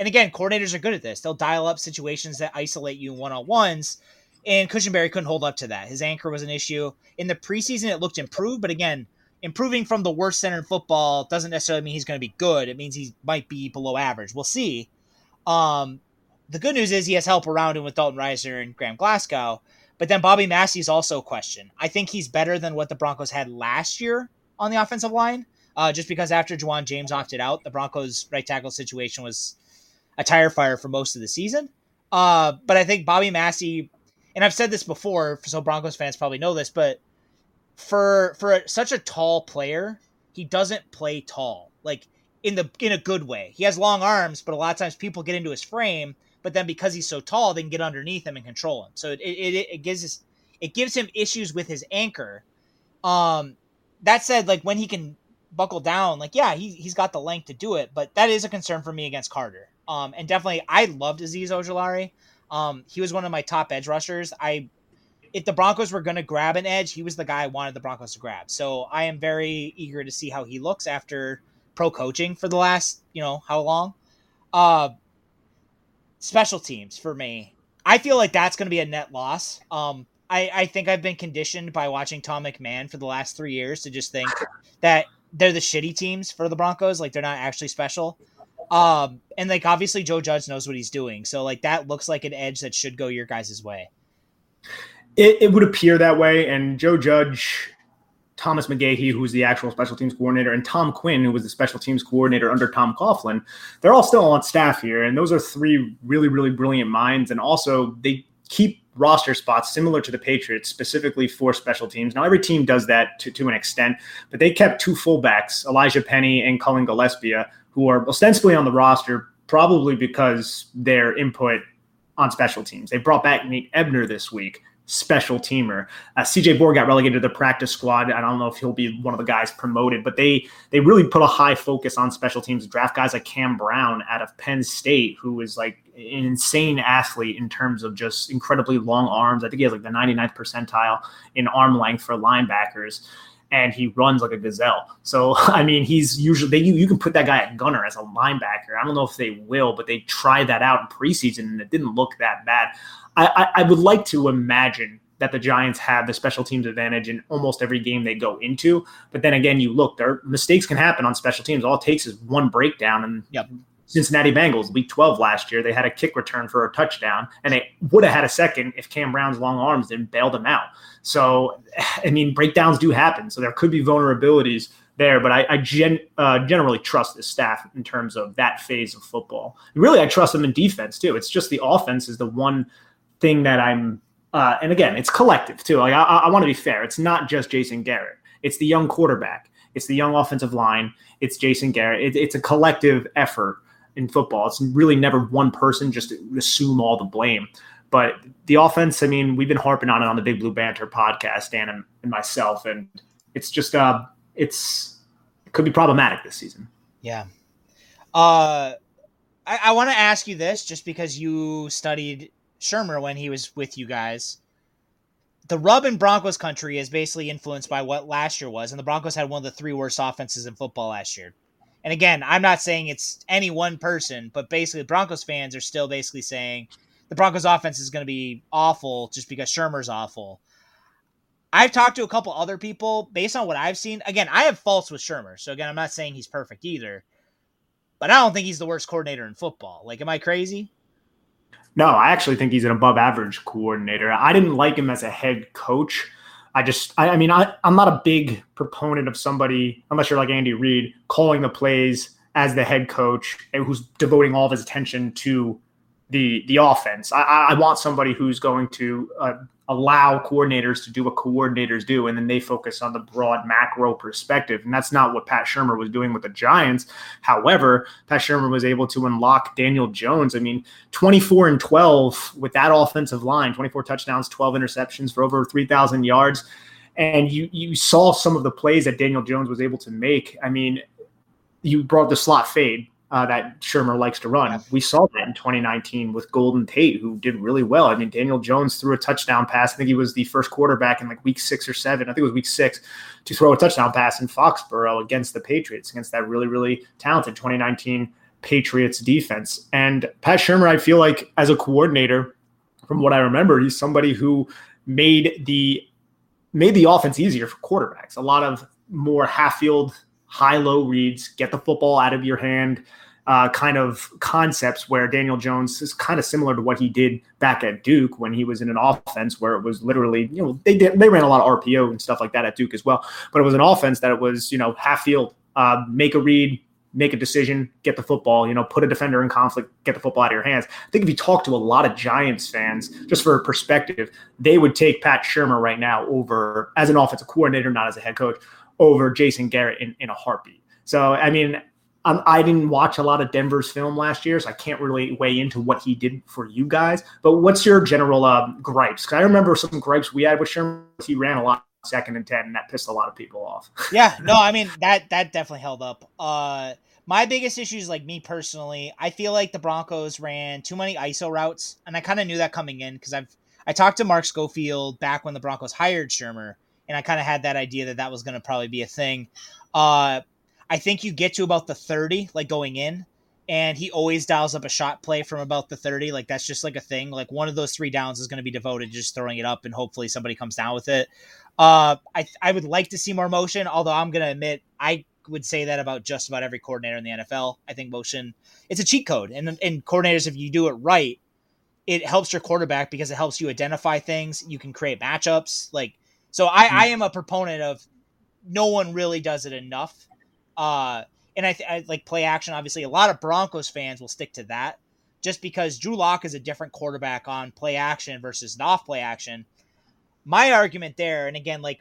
and again, coordinators are good at this. They'll dial up situations that isolate you one on ones, and Cushenberry couldn't hold up to that. His anchor was an issue in the preseason. It looked improved, but again, improving from the worst center in football doesn't necessarily mean he's going to be good. It means he might be below average. We'll see. Um, the good news is he has help around him with Dalton Risner and Graham Glasgow. But then Bobby Massie is also a question. I think he's better than what the Broncos had last year on the offensive line. Uh, just because after Ja'Wuan James opted out, the Broncos' right tackle situation was a tire fire for most of the season. Uh, but I think Bobby Massie, and I've said this before, so Broncos fans probably know this, but for for a, such a tall player, he doesn't play tall, like in the in a good way. He has long arms, but a lot of times people get into his frame but then because he's so tall, they can get underneath him and control him. So it, it, it gives us it gives him issues with his anchor. Um, that said, like when he can buckle down, like yeah, he he's got the length to do it, but that is a concern for me against Carter. Um, and definitely, I loved Azeez Ojulari. Um, he was one of my top edge rushers. I if the Broncos were going to grab an edge, he was the guy I wanted the Broncos to grab. So I am very eager to see how he looks after pro coaching for the last, you know, how long. Uh, special teams for me. I feel like that's going to be a net loss. Um, I, I think I've been conditioned by watching Tom McMahon for the last three years to just think that they're the shitty teams for the Broncos. Like they're not actually special. Um, and like obviously Joe Judge knows what he's doing. So like that looks like an edge that should go your guys' way. It, it would appear that way. And Joe Judge Thomas McGaughey, who's the actual special teams coordinator, and Tom Quinn, who was the special teams coordinator under Tom Coughlin, they're all still on staff here. And those are three really, really brilliant minds. And also, they keep roster spots similar to the Patriots, specifically for special teams. Now, every team does that to, to an extent, but they kept two fullbacks, Elijah Penny and Cullen Gillaspia, who are ostensibly on the roster, probably because their input on special teams. They brought back Nate Ebner this week, special teamer. Uh, CJ Board got relegated to the practice squad. I don't know if he'll be one of the guys promoted, but they they really put a high focus on special teams. Draft guys like Cam Brown out of Penn State, who is like an insane athlete in terms of just incredibly long arms. I think he has like the 99th percentile in arm length for linebackers. And he runs like a gazelle. So [LAUGHS] I mean, he's usually they, you, you can put that guy at gunner as a linebacker. I don't know if they will, but they tried that out in preseason and it didn't look that bad. I, I, would like to imagine that the Giants have the special teams advantage in almost every game they go into. But then again, you look, their mistakes can happen on special teams. All it takes is one breakdown. And yep. Cincinnati Bengals, week 12 last year, they had a kick return for a touchdown, and they would have had a second if Cam Brown's long arms didn't bail them out. So, I mean, breakdowns do happen. So there could be vulnerabilities there, but I, I gen, uh, generally trust this staff in terms of that phase of football. really, I trust them in defense too. It's just the offense is the one thing that I'm, uh, and again, it's collective too. Like I, I want to be fair. It's not just Jason Garrett. It's the young quarterback. It's the young offensive line. It's Jason Garrett. It, it's a collective effort in football. It's really never one person just assume all the blame. But the offense, I mean, we've been harping on it on the Big Blue Banter podcast, Dan and, and myself, and it's just uh, it's it could be problematic this season. Yeah. Uh, I, I want to ask you this just because you studied Shurmur when he was with you guys. The rub in Broncos country is basically influenced by what last year was, and the Broncos had one of the three worst offenses in football last year. And again, I'm not saying it's any one person, but basically, Broncos fans are still basically saying the Broncos offense is going to be awful just because Shurmur's awful. I've talked to a couple other people based on what I've seen. Again, I have faults with Shurmur, so again, I'm not saying he's perfect either, but I don't think he's the worst coordinator in football. Like, am I crazy? No, I actually think he's an above average coordinator. I didn't like him as a head coach. I just, I, I mean, I, I'm not a big proponent of somebody, unless you're like Andy Reid, calling the plays as the head coach and who's devoting all of his attention to the the offense. I, I want somebody who's going to uh, allow coordinators to do what coordinators do, and then they focus on the broad macro perspective. And that's not what Pat Shurmur was doing with the Giants. However, Pat Shurmur was able to unlock Daniel Jones. I mean, 24 and 12 with that offensive line, 24 touchdowns, 12 interceptions for over 3,000 yards. And you you saw some of the plays that Daniel Jones was able to make. I mean, you brought the slot fade uh, that Shurmur likes to run. We saw that in 2019 with Golden Tate, who did really well. I mean, Daniel Jones threw a touchdown pass. I think he was the first quarterback in like week six or seven. I think it was week six to throw a touchdown pass in Foxborough against the Patriots, against that really, really talented 2019 Patriots defense. And Pat Shurmur, I feel like as a coordinator, from what I remember, he's somebody who made the made the offense easier for quarterbacks. A lot of more half field high low reads, get the football out of your hand. Uh, kind of concepts where Daniel Jones is kind of similar to what he did back at Duke when he was in an offense where it was literally, you know, they did, they ran a lot of RPO and stuff like that at Duke as well, but it was an offense that it was, you know, half field, uh, make a read, make a decision, get the football, you know, put a defender in conflict, get the football out of your hands. I think if you talk to a lot of Giants fans, just for perspective, they would take Pat Shurmur right now over as an offensive coordinator, not as a head coach, over Jason Garrett in, in a heartbeat. So, I mean, um, I didn't watch a lot of Denver's film last year, so I can't really weigh into what he did for you guys. But what's your general uh, gripes? Because I remember some gripes we had with Shurmur. He ran a lot second and 10, and that pissed a lot of people off. [LAUGHS] yeah, no, I mean, that that definitely held up. Uh, my biggest issue is like me personally, I feel like the Broncos ran too many ISO routes, and I kind of knew that coming in because I've I talked to Mark Schofield back when the Broncos hired Shurmur, and I kind of had that idea that that was going to probably be a thing. Uh, I think you get to about the 30, like going in, and he always dials up a shot play from about the 30. Like that's just like a thing. Like one of those three downs is going to be devoted to just throwing it up, and hopefully somebody comes down with it. Uh, I I would like to see more motion, although I'm going to admit I would say that about just about every coordinator in the NFL. I think motion it's a cheat code, and and coordinators, if you do it right, it helps your quarterback because it helps you identify things. You can create matchups. Like so, I mm-hmm. I am a proponent of no one really does it enough uh, and I, th- I, like play action. Obviously, a lot of Broncos fans will stick to that just because Drew Lock is a different quarterback on play action versus off play action. My argument there, and again, like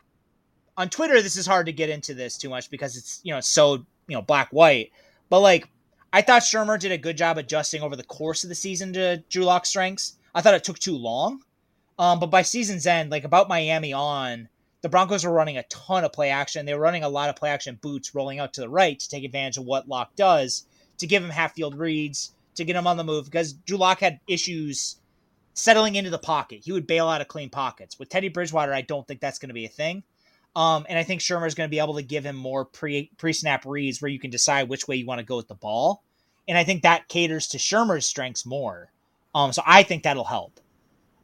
on Twitter, this is hard to get into this too much because it's you know so you know black white. But like I thought Shurmur did a good job adjusting over the course of the season to Drew Lock's strengths. I thought it took too long. Um, but by season's end, like about Miami on, the Broncos were running a ton of play action. They were running a lot of play action boots rolling out to the right to take advantage of what Lock does to give him half field reads, to get him on the move because Drew Lock had issues settling into the pocket. He would bail out of clean pockets. With Teddy Bridgewater, I don't think that's going to be a thing. Um, and I think Shurmur is going to be able to give him more pre pre snap reads where you can decide which way you want to go with the ball. And I think that caters to Shurmur's strengths more. Um, so I think that'll help.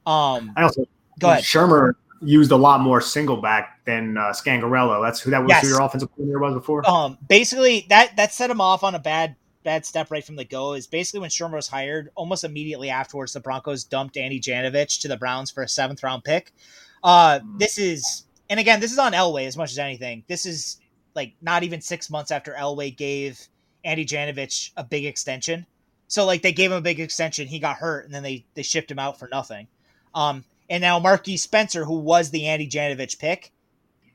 Um, I also go ahead. Shurmur used a lot more single back than uh, Scangarello. That's who that was yes. who your offensive coordinator was before. Um, basically that that set him off on a bad bad step right from the go. Is basically when Shurmur was hired, almost immediately afterwards, the Broncos dumped Andy Janovich to the Browns for a seventh round pick. Uh, mm. this is, and again, this is on Elway as much as anything. This is like not even six months after Elway gave Andy Janovich a big extension. So like they gave him a big extension, he got hurt, and then they they shipped him out for nothing. Um, and now Marquiss Spencer, who was the Andy Janovich pick,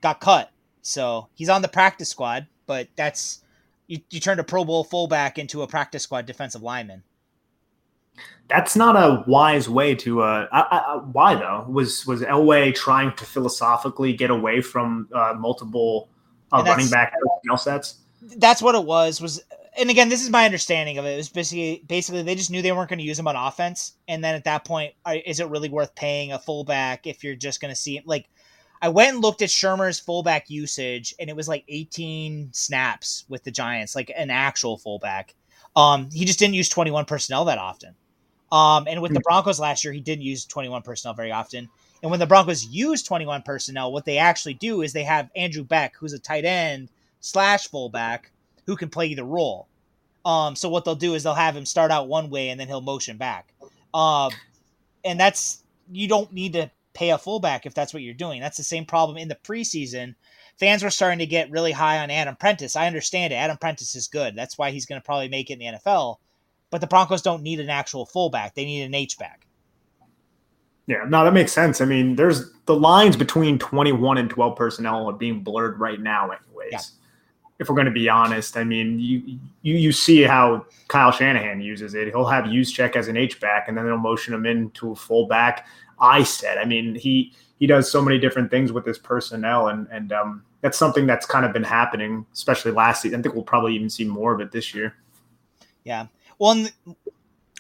got cut. So he's on the practice squad, but that's you, you turned a Pro Bowl fullback into a practice squad defensive lineman. That's not a wise way to. Uh, I, I, why though? Was was Elway trying to philosophically get away from uh, multiple uh, running back personnel sets? That's what it was. Was and again, this is my understanding of it. It was basically basically they just knew they weren't going to use him on offense, and then at that point, is it really worth paying a fullback if you're just going to see like? I went and looked at Shurmur's fullback usage, and it was like 18 snaps with the Giants, like an actual fullback. Um, he just didn't use 21 personnel that often. Um, and with the hmm. Broncos last year, he didn't use 21 personnel very often. And when the Broncos use 21 personnel, what they actually do is they have Andrew Beck, who's a tight end slash fullback, who can play either role. Um, so what they'll do is they'll have him start out one way and then he'll motion back. Um, and that's you don't need to pay a fullback if that's what you're doing. That's the same problem in the preseason. Fans were starting to get really high on Adam Prentice. I understand it. Adam Prentice is good. That's why he's going to probably make it in the NFL. but the Broncos don't need an actual fullback; they need an H back. Yeah, no, that makes sense. I mean, there's the lines between 21 and 12 personnel are being blurred right now, anyways. Yeah. If we're going to be honest, I mean, you you you see how Kyle Shanahan uses it. He'll have Juszczyk as an H back, and then they'll motion him into a fullback. I said, I mean, he he does so many different things with his personnel, and and um, that's something that's kind of been happening, especially last season. I think we'll probably even see more of it this year. Yeah. Well,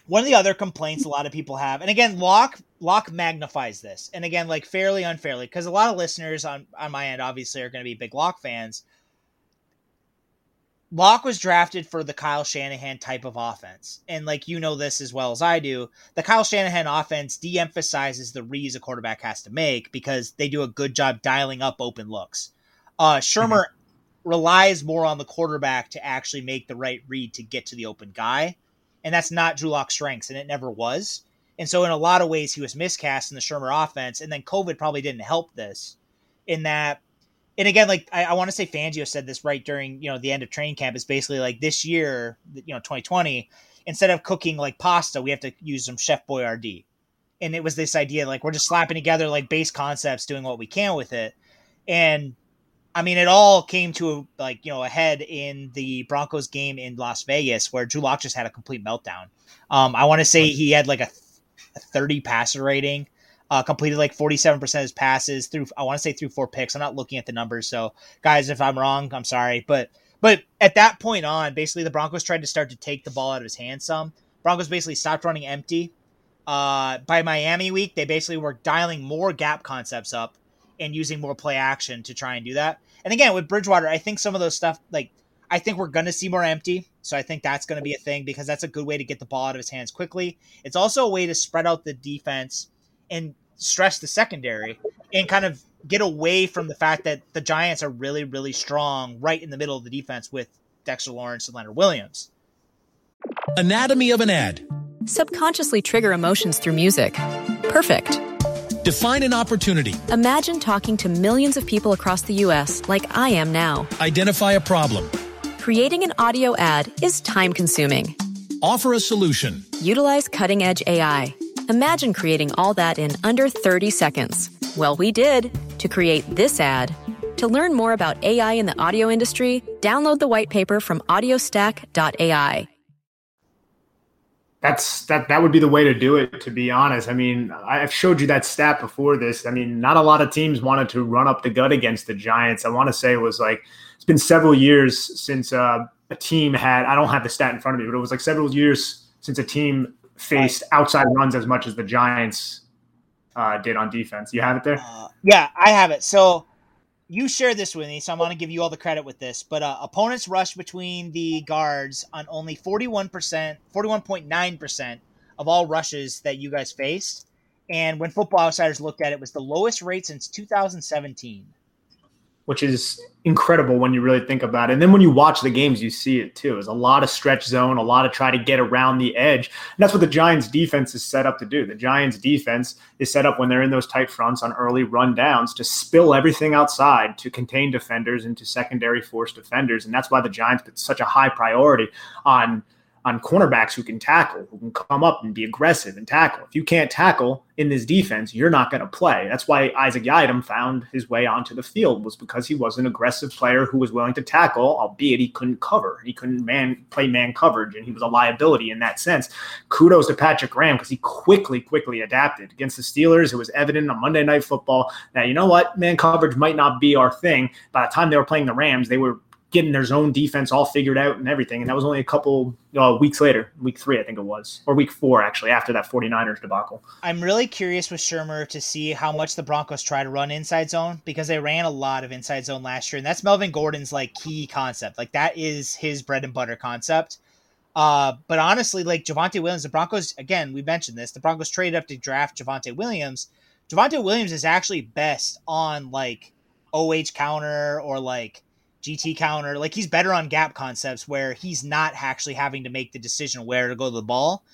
one of the other complaints a lot of people have, and again, Lock Lock magnifies this, and again, like fairly unfairly, because a lot of listeners on on my end obviously are going to be big Lock fans. Lock was drafted for the Kyle Shanahan type of offense. And like you know this as well as I do, the Kyle Shanahan offense de emphasizes the reads a quarterback has to make because they do a good job dialing up open looks. Uh, Shurmur mm-hmm. relies more on the quarterback to actually make the right read to get to the open guy and that's not Drew Lock's strengths, and it never was. And so, in a lot of ways, he was miscast in the Shurmur offense, and then COVID probably didn't help this. In that, and again, like I, I want to say, Fangio said this right during you know the end of training camp. Is basically like this year, you know, 2020, instead of cooking like pasta, we have to use some Chef Boyardee. And it was this idea like we're just slapping together like base concepts, doing what we can with it. And I mean, it all came to a, like you know a head in the Broncos game in Las Vegas where Drew Lock just had a complete meltdown. Um, I want to say he had like a, a 30 passer rating, uh, completed like 47% of his passes through. I want to say through four picks. I'm not looking at the numbers, so guys, if I'm wrong, I'm sorry. But but at that point on, basically the Broncos tried to start to take the ball out of his hands. Some Broncos basically stopped running empty. Uh, by Miami week, they basically were dialing more gap concepts up and using more play action to try and do that. And again, with Bridgewater, I think some of those stuff, like, I think we're going to see more empty. So I think that's going to be a thing because that's a good way to get the ball out of his hands quickly. It's also a way to spread out the defense and stress the secondary and kind of get away from the fact that the Giants are really, really strong right in the middle of the defense with Dexter Lawrence and Leonard Williams. Anatomy of an ad. Subconsciously trigger emotions through music. Perfect. Define an opportunity. Imagine talking to millions of people across the U.S. like I am now. Identify a problem. Creating an audio ad is time consuming. Offer a solution. Utilize cutting edge AI. Imagine creating all that in under 30 seconds. Well, we did. To create this ad. To learn more about AI in the audio industry, download the white paper from audiostack.ai that's that that would be the way to do it to be honest. I mean i've showed you that stat before this. I mean not a lot of teams wanted to run up the gut against the giants. I want to say it was like it's been several years since uh, a team had i don't have the stat in front of me but it was like several years since a team faced outside runs as much as the giants uh, did on defense you have it there uh, yeah i have it so you shared this with me, so I'm going to give you all the credit with this. But uh, opponents rushed between the guards on only 41%, 41.9% of all rushes that you guys faced. And when Football Outsiders looked at it, it was the lowest rate since 2017 which is incredible when you really think about it. And then when you watch the games, you see it too. It's a lot of stretch zone, a lot of try to get around the edge. And that's what the Giants defense is set up to do. The Giants defense is set up when they're in those tight fronts on early rundowns to spill everything outside to contain defenders into secondary force defenders. And that's why the Giants put such a high priority on – on cornerbacks who can tackle, who can come up and be aggressive and tackle. If you can't tackle in this defense, you're not going to play. That's why Isaac Yiadom found his way onto the field was because he was an aggressive player who was willing to tackle, albeit he couldn't cover. He couldn't man play man coverage, and he was a liability in that sense. Kudos to Patrick Graham because he quickly, quickly adapted against the Steelers. It was evident on Monday Night Football that you know what, man coverage might not be our thing. By the time they were playing the Rams, they were getting their zone defense all figured out and everything. And that was only a couple uh, weeks later, week three, I think it was, or week four, actually, after that 49ers debacle. I'm really curious with Shurmur to see how much the Broncos try to run inside zone because they ran a lot of inside zone last year. And that's Melvin Gordon's like key concept. Like that is his bread and butter concept. Uh, but honestly, like Javonte Williams, the Broncos, again, we mentioned this, the Broncos traded up to draft Javonte Williams. Javonte Williams is actually best on like OH counter or like GT counter. Like he's better on gap concepts where he's not actually having to make the decision where to go to the ball.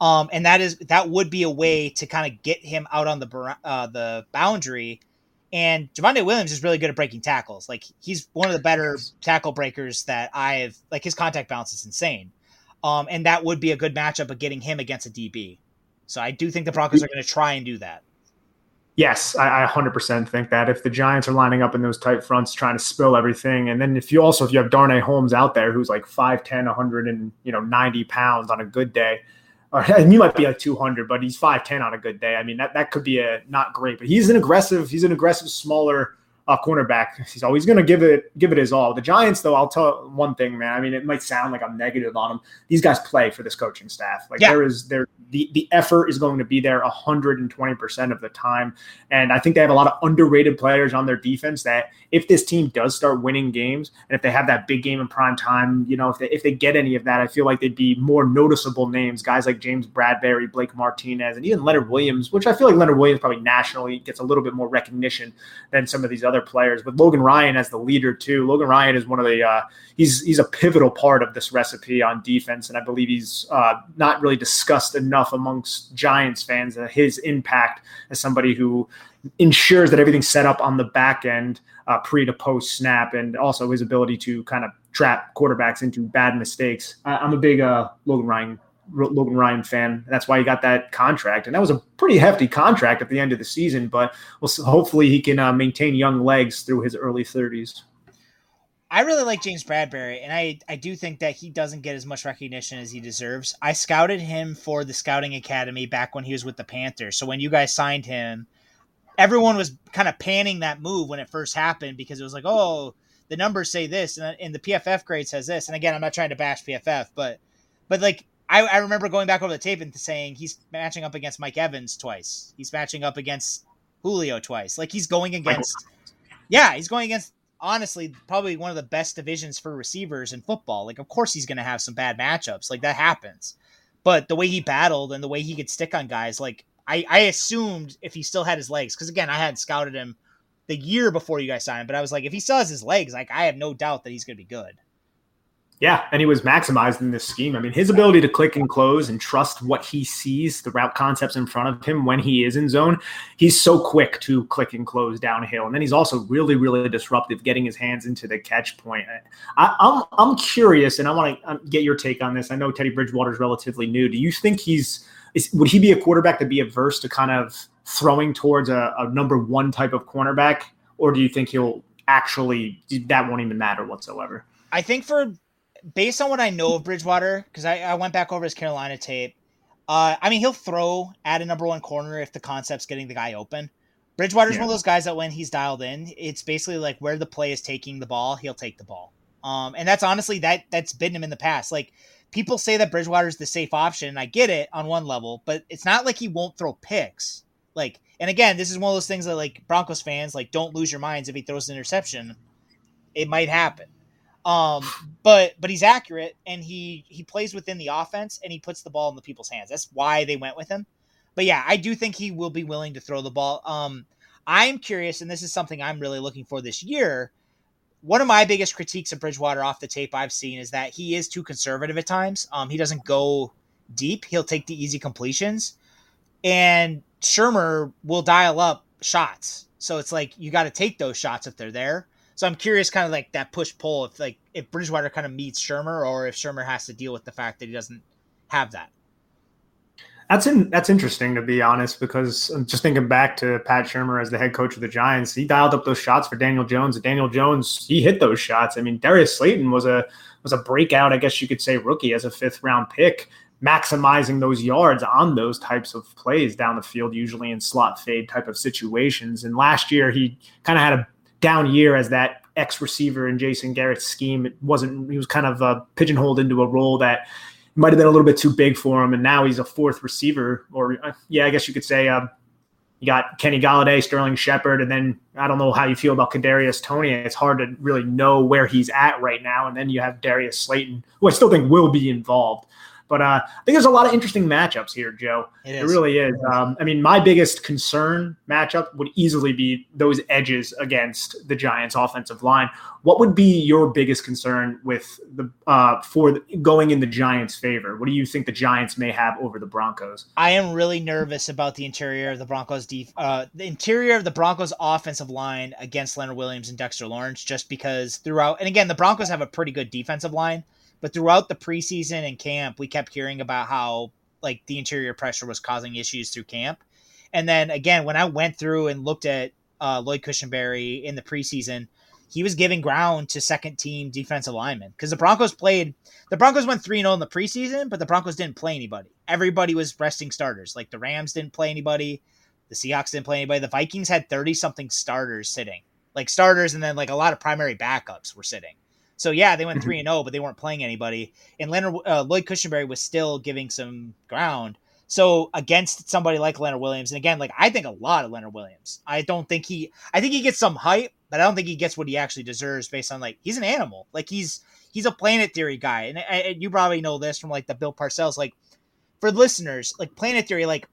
Um, and that is that would be a way to kind of get him out on the uh, the boundary. And Javonte Williams is really good at breaking tackles. Like he's one of the better tackle breakers that I've like his contact balance is insane. Um, and that would be a good matchup of getting him against a DB. So I do think the Broncos are going to try and do that. Yes, I, I 100% think that if the Giants are lining up in those tight fronts, trying to spill everything, and then if you also if you have Darnay Holmes out there who's like 5'10", 100 and you know 90 pounds on a good day, or [LAUGHS] you might be like 200, but he's 5'10 on a good day. I mean that that could be a not great, but he's an aggressive, he's an aggressive smaller uh, cornerback. He's always going to give it give it his all. The Giants, though, I'll tell one thing, man. I mean, it might sound like I'm negative on them. These guys play for this coaching staff. Like yeah. there is there the the effort is going to be there 120 percent of the time, and I think they have a lot of underrated players on their defense. That if this team does start winning games, and if they have that big game in prime time, you know, if they if they get any of that, I feel like they'd be more noticeable names. Guys like James Bradberry, Blake Martinez, and even Leonard Williams, which I feel like Leonard Williams probably nationally gets a little bit more recognition than some of these other players. But Logan Ryan as the leader too. Logan Ryan is one of the uh, he's he's a pivotal part of this recipe on defense, and I believe he's uh, not really discussed enough amongst Giants fans. Uh, his impact as somebody who ensures that everything's set up on the back end uh, pre to post snap, and also his ability to kind of trap quarterbacks into bad mistakes. I, am a big uh, Logan Ryan Logan Ryan fan. That's why he got that contract, and that was a pretty hefty contract at the end of the season. But we'll, hopefully, he can uh, maintain young legs through his early 30s. I really like James Bradberry, and I I do think that he doesn't get as much recognition as he deserves. I scouted him for the scouting academy back when he was with the Panthers. So when you guys signed him, everyone was kind of panning that move when it first happened because it was like, oh, the numbers say this, and, and the PFF grade says this. And again, I'm not trying to bash PFF, but but like I, I remember going back over the tape and saying he's matching up against Mike Evans twice. He's matching up against Julio twice. Like he's going against, yeah, he's going against honestly probably one of the best divisions for receivers in football. Like of course he's going to have some bad matchups. Like that happens. But the way he battled and the way he could stick on guys, like I, I assumed if he still had his legs, because again I had scouted him the year before you guys signed, him, but I was like, if he still has his legs, like I have no doubt that he's going to be good. Yeah, and he was maximized in this scheme. I mean, his ability to click and close and trust what he sees, the route concepts in front of him when he is in zone, he's so quick to click and close downhill. And then he's also really, really disruptive getting his hands into the catch point. I, am I'm, I'm curious, and I want to um, get your take on this. I know Teddy Bridgewater is relatively new. Do you think he's is, would he be a quarterback to be averse to kind of throwing towards a, a number one type of cornerback, or do you think he'll actually that won't even matter whatsoever? I think for based on what I know of Bridgewater, because I, I went back over his Carolina tape. Uh, I mean, he'll throw at a number one corner if the concept's getting the guy open. Bridgewater's yeah. one of those guys that when he's dialed in, it's basically like where the play is taking the ball, he'll take the ball. Um, and that's honestly that that's been him in the past. Like people say that Bridgewater's the safe option, and I get it on one level, but it's not like he won't throw picks. Like, and again, this is one of those things that like Broncos fans like don't lose your minds if he throws an interception. It might happen. Um, but but he's accurate and he he plays within the offense and he puts the ball in the people's hands. That's why they went with him. But yeah, I do think he will be willing to throw the ball. Um, I'm curious, and this is something I'm really looking for this year. One of my biggest critiques of Bridgewater off the tape I've seen is that he is too conservative at times. Um, he doesn't go deep. He'll take the easy completions, and Shurmur will dial up shots. So it's like you got to take those shots if they're there. So I'm curious, kind of like that push pull, if like if Bridgewater kind of meets Shurmur, or if Shurmur has to deal with the fact that he doesn't have that. That's in, that's interesting to be honest, because I'm just thinking back to Pat Shurmur as the head coach of the Giants. He dialed up those shots for Daniel Jones, and Daniel Jones he hit those shots. I mean, Darius Slayton was a was a breakout, I guess you could say, rookie as a fifth round pick, maximizing those yards on those types of plays down the field, usually in slot fade type of situations. And last year he kind of had a down year as that ex receiver in Jason Garrett's scheme. It wasn't, he was kind of uh, pigeonholed into a role that might have been a little bit too big for him. And now he's a fourth receiver, or uh, yeah, I guess you could say uh, you got Kenny Golladay, Sterling Shepard, and then I don't know how you feel about Kadarius Toney. It's hard to really know where he's at right now. And then you have Darius Slayton, who I still think will be involved. But uh, I think there's a lot of interesting matchups here, Joe. It, it really is. Um, I mean, my biggest concern matchup would easily be those edges against the Giants' offensive line. What would be your biggest concern with the uh, for the, going in the Giants' favor? What do you think the Giants may have over the Broncos? I am really nervous about the interior of the Broncos def- uh, the interior of the Broncos offensive line against Leonard Williams and Dexter Lawrence, just because throughout and again the Broncos have a pretty good defensive line but throughout the preseason and camp, we kept hearing about how like the interior pressure was causing issues through camp. And then again, when I went through and looked at uh, Lloyd Cushenberry in the preseason, he was giving ground to second team defensive linemen because the Broncos played. The Broncos went 3 0 in the preseason, but the Broncos didn't play anybody. Everybody was resting starters. Like the Rams didn't play anybody. The Seahawks didn't play anybody. The Vikings had 30 something starters sitting, like starters, and then like a lot of primary backups were sitting. So yeah, they went 3 and 0, but they weren't playing anybody. And Leonard uh, Lloyd Cushenberry was still giving some ground. So against somebody like Leonard Williams, and again, like I think a lot of Leonard Williams. I don't think he I think he gets some hype, but I don't think he gets what he actually deserves based on like he's an animal. Like he's he's a planet theory guy. And, and you probably know this from like the Bill Parcells. Like for listeners, like planet theory, like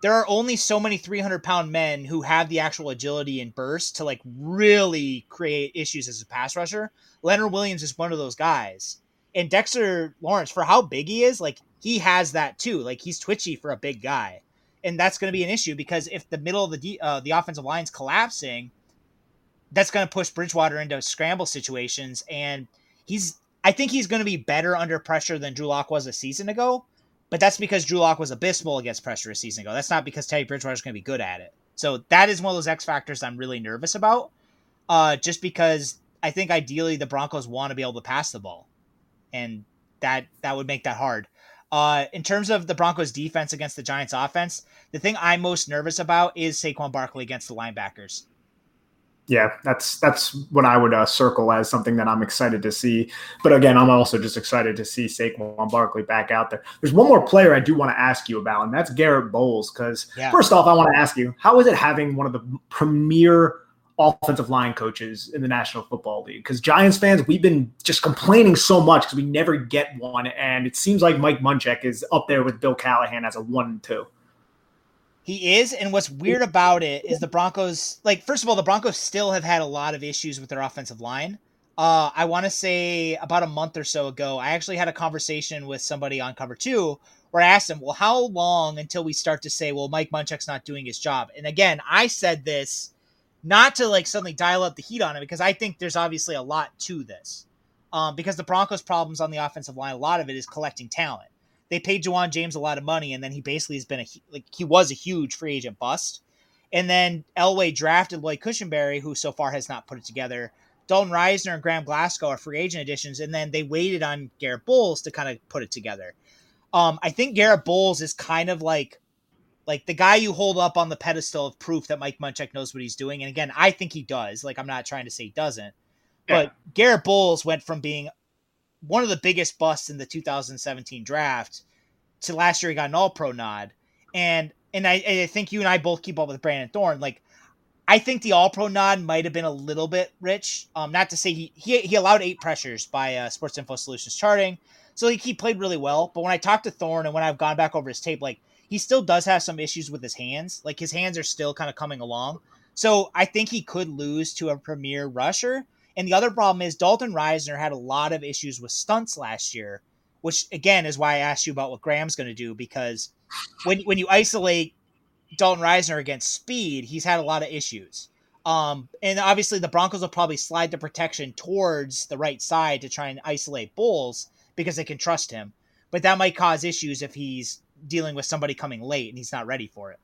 there are only so many 300 pound men who have the actual agility and burst to like really create issues as a pass rusher. Leonard Williams is one of those guys. And Dexter Lawrence, for how big he is, like he has that too. Like he's twitchy for a big guy, and that's going to be an issue because if the middle of the uh, the offensive line's collapsing, that's going to push Bridgewater into scramble situations, and he's. I think he's going to be better under pressure than Drew Lock was a season ago, but that's because Drew Lock was abysmal against pressure a season ago. That's not because Teddy Bridgewater is going to be good at it. So that is one of those X factors I'm really nervous about, uh, just because I think ideally the Broncos want to be able to pass the ball, and that that would make that hard. Uh, in terms of the Broncos defense against the Giants offense, the thing I'm most nervous about is Saquon Barkley against the linebackers. Yeah, that's that's what I would uh, circle as something that I'm excited to see. But again, I'm also just excited to see Saquon Barkley back out there. There's one more player I do want to ask you about, and that's Garett Bolles. Because yeah. first off, I want to ask you, how is it having one of the premier offensive line coaches in the National Football League. Because Giants fans, we've been just complaining so much because we never get one, and it seems like Mike Munchak is up there with Bill Callahan as a one and two. He is, and what's weird about it is the Broncos. Like, first of all, the Broncos still have had a lot of issues with their offensive line. Uh, I want to say about a month or so ago, I actually had a conversation with somebody on Cover Two where I asked him, "Well, how long until we start to say, well, Mike Munchak's not doing his job?" And again, I said this not to like suddenly dial up the heat on it because I think there's obviously a lot to this. Um, because the Broncos' problems on the offensive line, a lot of it is collecting talent. They paid Ja'Wuan James a lot of money, and then he basically has been a like he was a huge free agent bust. And then Elway drafted Lloyd Cushenberry, who so far has not put it together. Dalton Risner and Graham Glasgow are free agent additions, and then they waited on Garett Bolles to kind of put it together. Um, I think Garett Bolles is kind of like like the guy you hold up on the pedestal of proof that Mike Munchak knows what he's doing. And again, I think he does. Like I'm not trying to say he doesn't. Yeah. But Garett Bolles went from being one of the biggest busts in the 2017 draft to last year he got an all pro nod. And and I, I think you and I both keep up with Brandon Thorn. Like I think the all pro nod might have been a little bit rich. Um, not to say he he, he allowed eight pressures by uh, Sports Info Solutions charting. So like, he played really well. But when I talked to Thorn and when I've gone back over his tape, like he still does have some issues with his hands. Like his hands are still kind of coming along. So I think he could lose to a premier rusher. And the other problem is Dalton Risner had a lot of issues with stunts last year, which again is why I asked you about what Graham's going to do because when when you isolate Dalton Risner against speed, he's had a lot of issues. Um, and obviously the Broncos will probably slide the protection towards the right side to try and isolate Bolles because they can trust him. But that might cause issues if he's dealing with somebody coming late and he's not ready for it.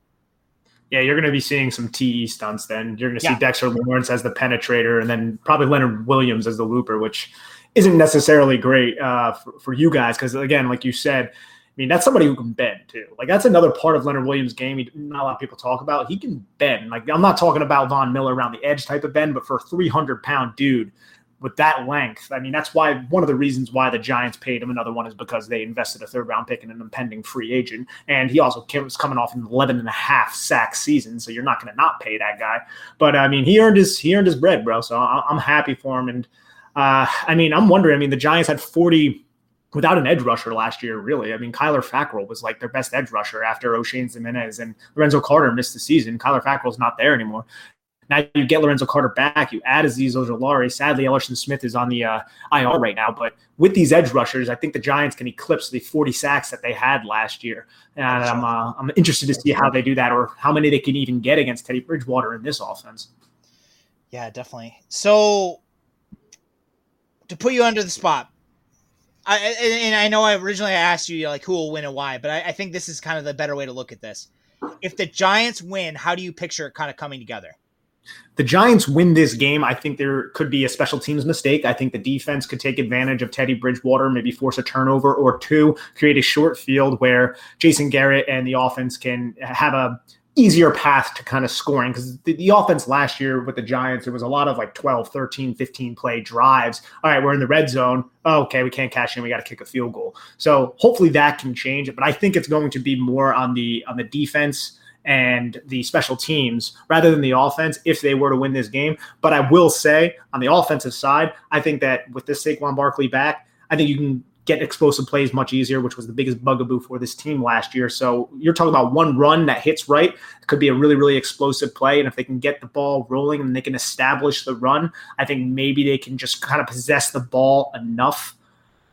Yeah, you're going to be seeing some TE stunts then. You're going to see yeah. Dexter Lawrence as the penetrator and then probably Leonard Williams as the looper, which isn't necessarily great uh, for, for you guys because, again, like you said, I mean, that's somebody who can bend too. Like that's another part of Leonard Williams' game. He, not a lot of people talk about. He can bend. Like I'm not talking about Von Miller around the edge type of bend, but for a 300 pound dude with that length. I mean, that's why one of the reasons why the Giants paid him. Another one is because they invested a third round pick in an impending free agent. And he also came, was coming off an 11 and a half sack season. So you're not going to not pay that guy. But I mean, he earned his, he earned his bread, bro. So I'm happy for him. And uh, I mean, I'm wondering, I mean, the Giants had 40 without an edge rusher last year, really. I mean, Kyler Fackrell was like their best edge rusher after Oshane Ximines and Lorenzo Carter missed the season. Kyler Fackrell's not there anymore. Now you get Lorenzo Carter back. You add Azeez Ojulari. Sadly, Elerson Smith is on the uh, IR right now. But with these edge rushers, I think the Giants can eclipse the 40 sacks that they had last year. And I'm, uh, I'm interested to see how they do that or how many they can even get against Teddy Bridgewater in this offense. Yeah, definitely. So to put you under the spot, I and I know I originally asked you like who will win and why, but I, I think this is kind of the better way to look at this. If the Giants win, how do you picture it kind of coming together? The Giants win this game, I think there could be a special teams mistake. I think the defense could take advantage of Teddy Bridgewater, maybe force a turnover or two, create a short field where Jason Garrett and the offense can have a easier path to kind of scoring because the, the, offense last year with the Giants, it was a lot of like 12, 13, 15 play drives. All right, we're in the red zone. Oh, okay, we can't cash in. We got to kick a field goal. So hopefully that can change it. But I think it's going to be more on the on the defense and the special teams rather than the offense if they were to win this game. But I will say on the offensive side, I think that with this Saquon Barkley back, I think you can get explosive plays much easier, which was the biggest bugaboo for this team last year. So you're talking about one run that hits right. It could be a really, really explosive play. And if they can get the ball rolling and they can establish the run, I think maybe they can just kind of possess the ball enough.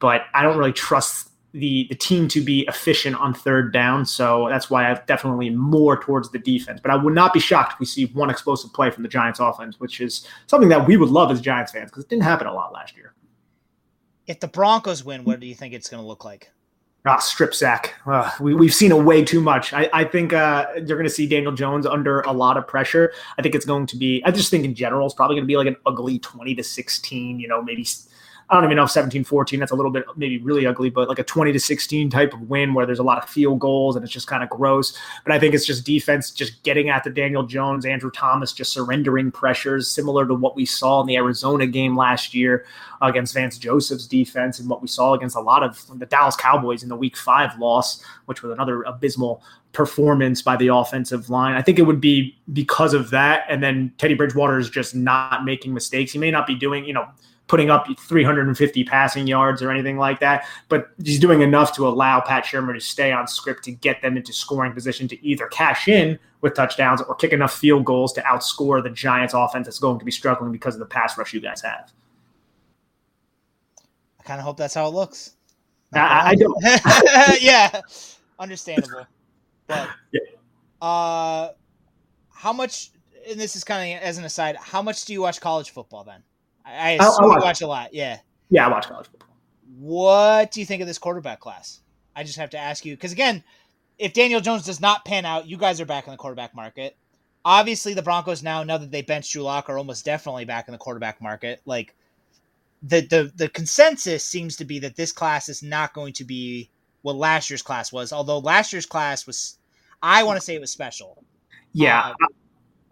But I don't really trust the the team to be efficient on third down. So that's why I've definitely more towards the defense. But I would not be shocked if we see one explosive play from the Giants offense, which is something that we would love as Giants fans because it didn't happen a lot last year. If the Broncos win, what do you think it's going to look like? Ah, strip sack. Uh, we, we've seen it way too much. I, I think uh, you're going to see Daniel Jones under a lot of pressure. I think it's going to be, I just think in general, it's probably going to be like an ugly 20 to 16, you know, maybe I don't even know if 17 14, that's a little bit maybe really ugly, but like a 20 to 16 type of win where there's a lot of field goals and it's just kind of gross. But I think it's just defense just getting at the Daniel Jones, Andrew Thomas, just surrendering pressures, similar to what we saw in the Arizona game last year against Vance Joseph's defense and what we saw against a lot of the Dallas Cowboys in the week five loss, which was another abysmal performance by the offensive line. I think it would be because of that. And then Teddy Bridgewater is just not making mistakes. He may not be doing, you know, putting up 350 passing yards or anything like that, but he's doing enough to allow Pat Shurmur to stay on script to get them into scoring position to either cash in with touchdowns or kick enough field goals to outscore the Giants offense that's going to be struggling because of the pass rush you guys have. I kind of hope that's how it looks. I, I don't. [LAUGHS] yeah, understandable. But uh, how much? And this is kind of as an aside. How much do you watch college football then? I I, I watch a lot. Yeah. Yeah, I watch college football. What do you think of this quarterback class? I just have to ask you because again, if Daniel Jones does not pan out, you guys are back in the quarterback market. Obviously, the Broncos now, now that they benched Drew Lock, are almost definitely back in the quarterback market. Like the the the consensus seems to be that this class is not going to be what last year's class was. Although last year's class was, I want to say it was special. Yeah, um,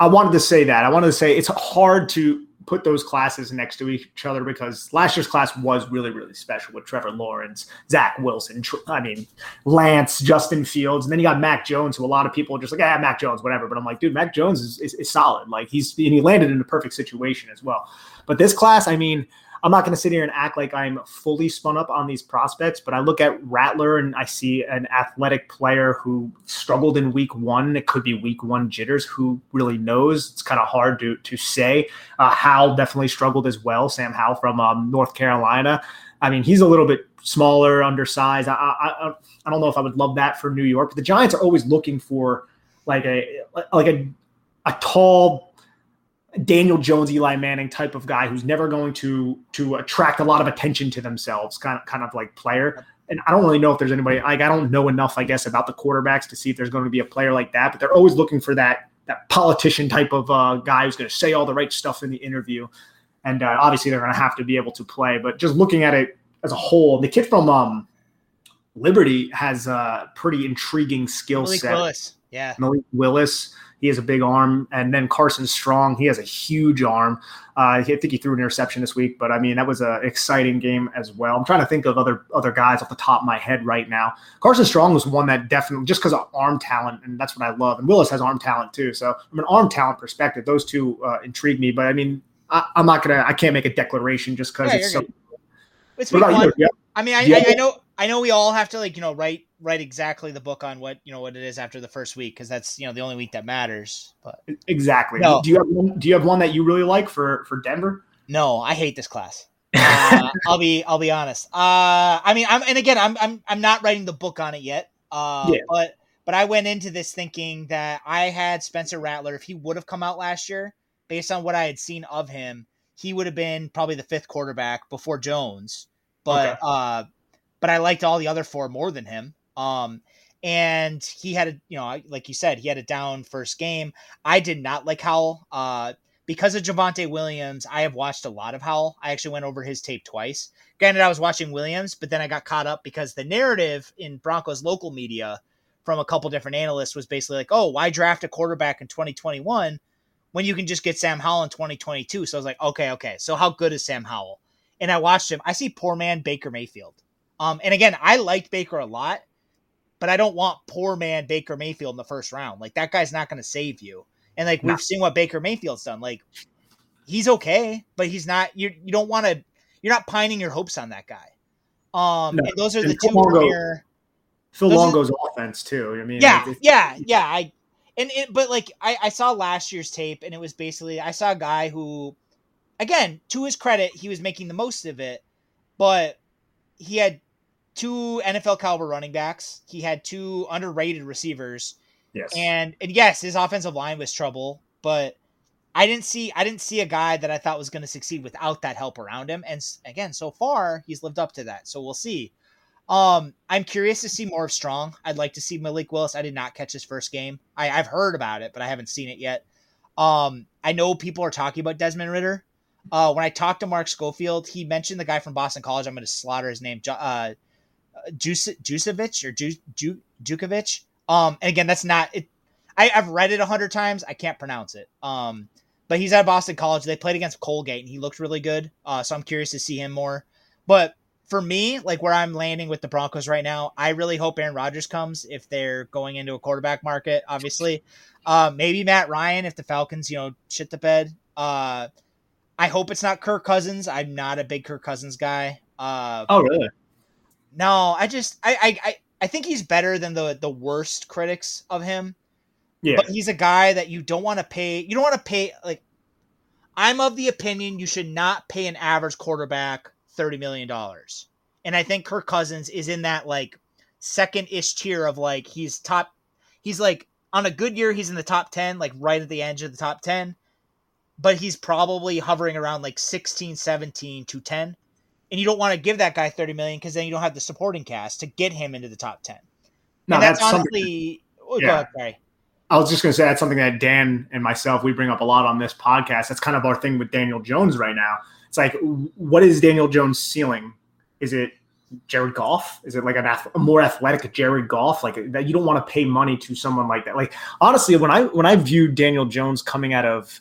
I, I wanted to say that. I wanted to say it's hard to put those classes next to each other because last year's class was really, really special with Trevor Lawrence, Zach Wilson, I mean, Lance, Justin Fields. And then you got Mac Jones, who a lot of people are just like, ah, Mac Jones, whatever. But I'm like, dude, Mac Jones is, is, is solid. Like he's, and he landed in a perfect situation as well. But this class, I mean, I'm not going to sit here and act like I'm fully spun up on these prospects, but I look at Rattler and I see an athletic player who struggled in week one. It could be week one jitters. Who really knows? It's kind of hard to to say. Uh, Howell definitely struggled as well. Sam Howell from um, North Carolina. I mean, he's a little bit smaller, undersized. I, I I don't know if I would love that for New York, but the Giants are always looking for like a like a a tall Daniel Jones, Eli Manning type of guy who's never going to to attract a lot of attention to themselves, kind of kind of like player. And I don't really know if there's anybody like I don't know enough, I guess, about the quarterbacks to see if there's going to be a player like that. But they're always looking for that that politician type of uh, guy who's going to say all the right stuff in the interview. And uh, obviously, they're going to have to be able to play. But just looking at it as a whole, the kid from um, Liberty has a pretty intriguing skill set. Willis. Yeah, Malik Willis. He has a big arm. And then Carson Strong, he has a huge arm. Uh, I think he threw an interception this week, but I mean that was an exciting game as well. I'm trying to think of other other guys off the top of my head right now. Carson Strong was one that definitely just because of arm talent, and that's what I love. And Willis has arm talent too. So from an arm talent perspective, those two uh, intrigue me. But I mean, I, am not gonna, I can't make a declaration just because yeah, it's so. Good. It's week one. Yeah. I mean, I, yeah. I, I know, I know, we all have to like you know write write exactly the book on what you know what it is after the first week because that's you know the only week that matters. But exactly. No. Do you have one, do you have one that you really like for for Denver? No, I hate this class. [LAUGHS] Uh, I'll be I'll be honest. Uh, I mean, I'm and again, I'm I'm I'm not writing the book on it yet. Uh, yeah. but but I went into this thinking that I had Spencer Rattler. If he would have come out last year, based on what I had seen of him, he would have been probably the fifth quarterback before Jones. But okay. uh, but I liked all the other four more than him. Um, and he had a, you know, like you said, he had a down first game. I did not like Howell. Uh, because of Javonte Williams, I have watched a lot of Howell. I actually went over his tape twice. Granted, I was watching Williams, but then I got caught up because the narrative in Broncos local media from a couple different analysts was basically like, oh, why draft a quarterback in 2021 when you can just get Sam Howell in 2022? So I was like, okay, okay. So how good is Sam Howell? And I watched him. I see poor man Baker Mayfield. Um, and again, I liked Baker a lot, but I don't want poor man Baker Mayfield in the first round. Like that guy's not going to save you. And like we've seen what Baker Mayfield's done. Like he's okay, but he's not. You you don't want to. You're not pining your hopes on that guy. Um, no. those are the two premier. Phil Longo's are, offense too. I mean, yeah, like yeah, yeah. I and it, but like I, I saw last year's tape, and it was basically I saw a guy who, again, to his credit, he was making the most of it, but he had two NFL caliber running backs. He had two underrated receivers. Yes. And and yes, his offensive line was trouble, but I didn't see I didn't see a guy that I thought was going to succeed without that help around him. And again, so far he's lived up to that. So we'll see. Um, I'm curious to see more of Strong. I'd like to see Malik Willis. I did not catch his first game. I, I've heard about it, but I haven't seen it yet. Um, I know people are talking about Desmond Ridder. Uh, when I talked to Mark Schofield, he mentioned the guy from Boston College. I'm going to slaughter his name, uh, Jusevich or Ju- Jukovic. Um, and again, that's not it. I, have read it a hundred times. I can't pronounce it. Um, but he's at Boston College. They played against Colgate, and he looked really good. Uh, so I'm curious to see him more. But for me, like where I'm landing with the Broncos right now, I really hope Aaron Rodgers comes if they're going into a quarterback market. Obviously, uh, maybe Matt Ryan if the Falcons, you know, shit the bed. Uh, I hope it's not Kirk Cousins. I'm not a big Kirk Cousins guy. Uh, oh, really? No, I just I, I I think he's better than the the worst critics of him. Yeah. But he's a guy that you don't want to pay. You don't want to pay like I'm of the opinion you should not pay an average quarterback 30 million dollars. And I think Kirk Cousins is in that like second-ish tier of like he's top he's like on a good year he's in the top 10, like right at the edge of the top 10. But he's probably hovering around like 16, 17 to 10 and you don't want to give that guy 30 million because then you don't have the supporting cast to get him into the top 10 no, and that's, that's honestly oh, yeah. Ahead. I was just going to say that's something that Dan and myself we bring up a lot on this podcast. That's kind of our thing with Daniel Jones right now. It's like, what is Daniel Jones' ceiling? Is it Jared Goff? Is it like an a more athletic Jared Goff? Like that, you don't want to pay money to someone like that. Like honestly, when I when I viewed Daniel Jones coming out of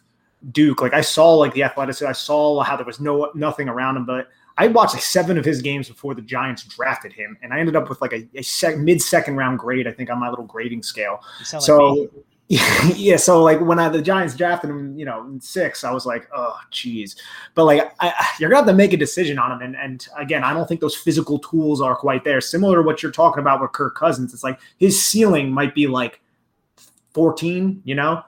Duke, like I saw like the athleticism, I saw how there was no nothing around him, but I watched like seven of his games before the Giants drafted him, and I ended up with like a, a sec, mid second round grade, I think, on my little grading scale. So. Like [LAUGHS] yeah, so like when I, the Giants drafted him, you know, in six, I was like, oh, geez. But like, I, you're gonna have to make a decision on him. And and again, I don't think those physical tools are quite there. Similar to what you're talking about with Kirk Cousins, it's like his ceiling might be like 14, you know,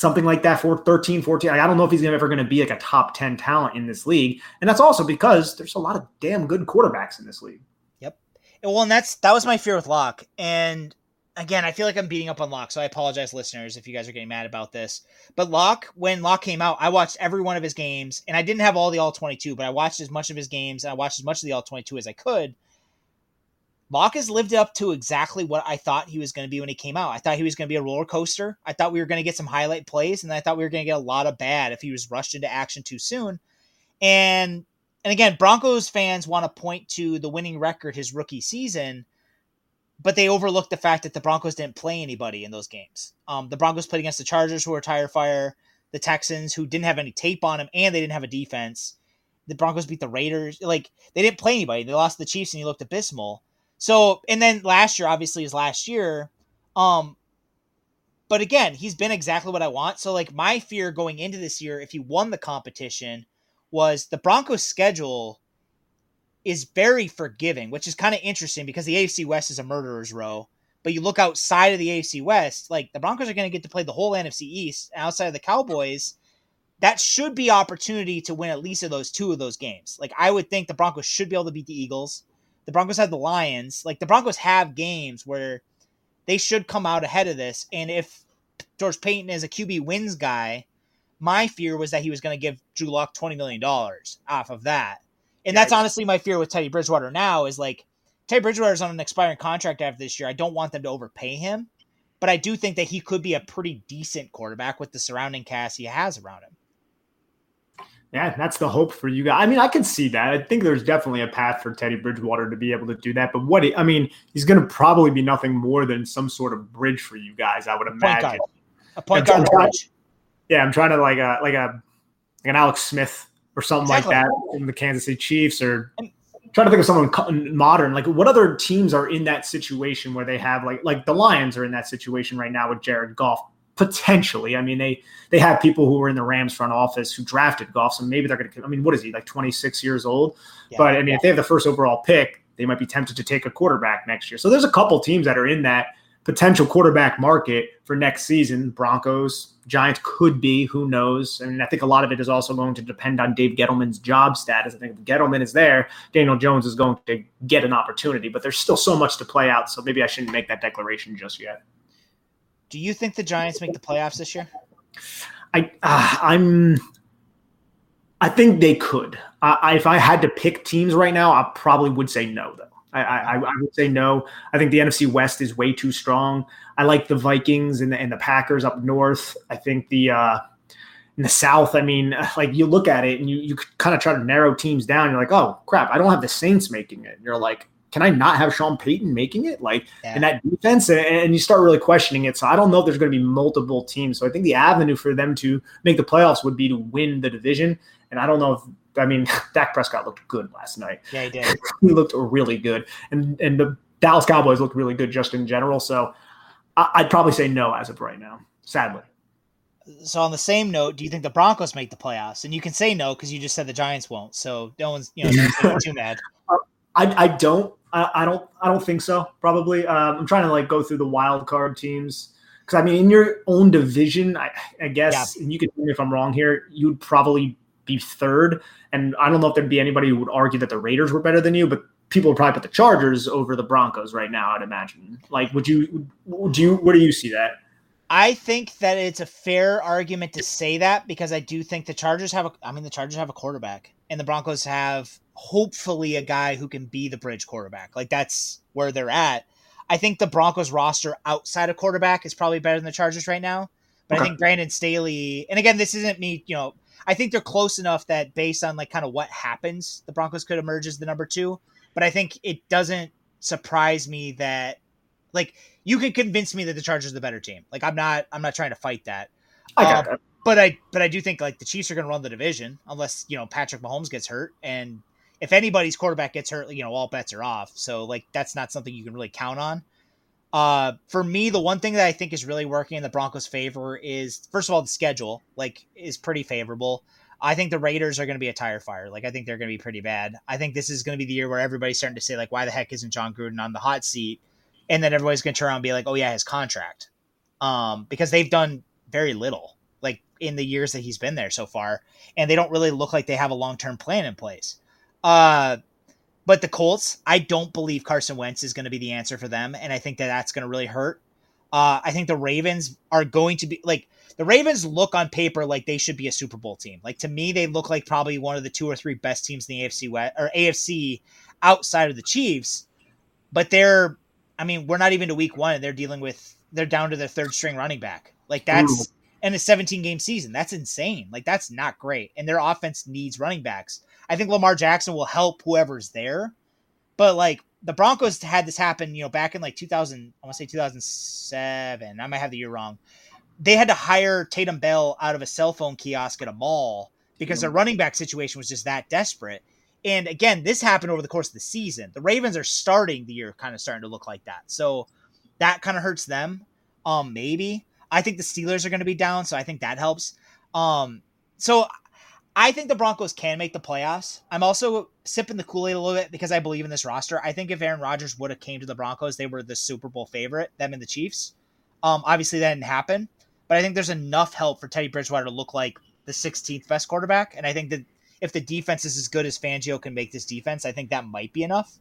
something like that for 13, 14. I don't know if he's ever going to be like a top 10 talent in this league. And that's also because there's a lot of damn good quarterbacks in this league. Yep. Well, and that's that was my fear with Lock. And again, I feel like I'm beating up on Lock, so I apologize, listeners, if you guys are getting mad about this. But Lock, when Lock came out, I watched every one of his games, and I didn't have all the all 22, but I watched as much of his games, and I watched as much of the all 22 as I could. Lock has lived up to exactly what I thought he was going to be when he came out. I thought he was going to be a roller coaster. I thought we were going to get some highlight plays, and I thought we were going to get a lot of bad if he was rushed into action too soon. And and again, Broncos fans want to point to the winning record his rookie season, but they overlook the fact that the Broncos didn't play anybody in those games. Um, the Broncos played against the Chargers, who were tire fire, the Texans, who didn't have any tape on them, and they didn't have a defense. The Broncos beat the Raiders. Like they didn't play anybody. They lost the Chiefs, and he looked abysmal. So, and then last year, obviously, is last year. Um, but again, he's been exactly what I want. So, like, my fear going into this year, if he won the competition, was the Broncos' schedule is very forgiving, which is kind of interesting because the AFC West is a murderer's row. But you look outside of the AFC West, like the Broncos are going to get to play the whole NFC East outside of the Cowboys. That should be opportunity to win at least of those two of those games. Like I would think the Broncos should be able to beat the Eagles. The Broncos have the Lions. Like the Broncos have games where they should come out ahead of this. And if George Paton is a QB wins guy, my fear was that he was going to give Drew Lock $20 million off of that. And that's honestly my fear with Teddy Bridgewater now is like Teddy Bridgewater's on an expiring contract after this year. I don't want them to overpay him, but I do think that he could be a pretty decent quarterback with the surrounding cast he has around him. Yeah, that's the hope for you guys. I mean, I can see that. I think there's definitely a path for Teddy Bridgewater to be able to do that. But what I mean, he's going to probably be nothing more than some sort of bridge for you guys. I would imagine. Point a point guard bridge. Yeah, I'm trying to like a like a like an Alex Smith or something exactly. like that in the Kansas City Chiefs, or and, trying to think of someone modern. Like, what other teams are in that situation where they have like like the Lions are in that situation right now with Jared Goff potentially. I mean, they they have people who were in the Rams front office who drafted Goff, so maybe they're going to. I mean, what is he like? Twenty six years old. Yeah, but I mean, yeah. if they have the first overall pick, they might be tempted to take a quarterback next year. So there's a couple teams that are in that potential quarterback market for next season. Broncos, Giants could be. Who knows? I mean, I think a lot of it is also going to depend on Dave Gettleman's job status. I think if Gettleman is there, Daniel Jones is going to get an opportunity, but there's still so much to play out. So maybe I shouldn't make that declaration just yet. Do you think the Giants make the playoffs this year? I uh, I'm I think they could. I, if I had to pick teams right now, I probably would say no. Though I, I, I would say no. I think the NFC West is way too strong. I like the Vikings and the, and the Packers up north. I think the uh, in the South. I mean, [LAUGHS] like you look at it and you you kind of try to narrow teams down. You're like, oh crap, I don't have the Saints making it. You're like, can I not have Sean Payton making it? Like yeah. in that defense, and, and, you start really questioning it. So I don't know if there's going to be multiple teams. So I think the avenue for them to make the playoffs would be to win the division. And I don't know if I mean [LAUGHS] Dak Prescott looked good last night. Yeah, he did. [LAUGHS] he looked really good, and and the Dallas Cowboys looked really good just in general. So I, I'd probably say no as of right now. Sadly. So on the same note, do you think the Broncos make the playoffs? And you can say no because you just said the Giants won't. So no one's you know [LAUGHS] no one's too mad. I, I don't I, I, don't I don't think so. Probably um, I'm trying to like go through the wild card teams because I mean in your own division, I, I guess yeah. and you can tell me if I'm wrong here. You'd probably be third, and I don't know if there'd be anybody who would argue that the Raiders were better than you, but people would probably put the Chargers over the Broncos right now. I'd imagine. Like, would you? Would you? Where do you see that? I think that it's a fair argument to say that because I do think the Chargers have a. I mean, the Chargers have a quarterback, and the Broncos have hopefully a guy who can be the bridge quarterback. Like that's where they're at. I think the Broncos roster outside of quarterback is probably better than the Chargers right now. But okay. I think Brandon Staley, and again, this isn't me, you know, I think they're close enough that based on like kind of what happens, the Broncos could emerge as the number two. But I think it doesn't surprise me that like you can convince me that the Chargers are the better team. Like I'm not I'm not trying to fight that. I got um, that. But I but I do think like the Chiefs are going to run the division unless you know Patrick Mahomes gets hurt and if anybody's quarterback gets hurt, you know, all bets are off. So like that's not something you can really count on. Uh, for me, the one thing that I think is really working in the Broncos' favor is first of all the schedule, like, is pretty favorable. I think the Raiders are going to be a tire fire. Like, I think they're going to be pretty bad. I think this is going to be the year where everybody's starting to say, like, why the heck isn't Jon Gruden on the hot seat? And then everybody's going to turn around and be like, oh yeah, his contract, um, because they've done very little, like in the years that he's been there so far, and they don't really look like they have a long term plan in place. Uh, but the Colts, I don't believe Carson Wentz is going to be the answer for them, and I think that that's going to really hurt. Uh, I think the Ravens are going to be like the Ravens look on paper like they should be a Super Bowl team. Like to me, they look like probably one of the two or three best teams in the AFC West or AFC outside of the Chiefs. But they're, I mean, we're not even to week one, and they're dealing with they're down to their third string running back. Like that's in a 17 game season. That's insane. Like that's not great. And their offense needs running backs. I think Lamar Jackson will help whoever's there. But like the Broncos had this happen, you know, back in like 2000, I want to say 2007. I might have the year wrong. They had to hire Tatum Bell out of a cell phone kiosk at a mall because their running back situation was just that desperate. And again, this happened over the course of the season. The Ravens are starting the year kind of starting to look like that. So that kind of hurts them. Um, maybe. I think the Steelers are going to be down, so I think that helps. Um, so I think the Broncos can make the playoffs. I'm also sipping the Kool Aid a little bit because I believe in this roster. I think if Aaron Rodgers would have came to the Broncos, they were the Super Bowl favorite, them and the Chiefs. Um, obviously that didn't happen, but I think there's enough help for Teddy Bridgewater to look like the 16th best quarterback. And I think that if the defense is as good as Fangio can make this defense, I think that might be enough.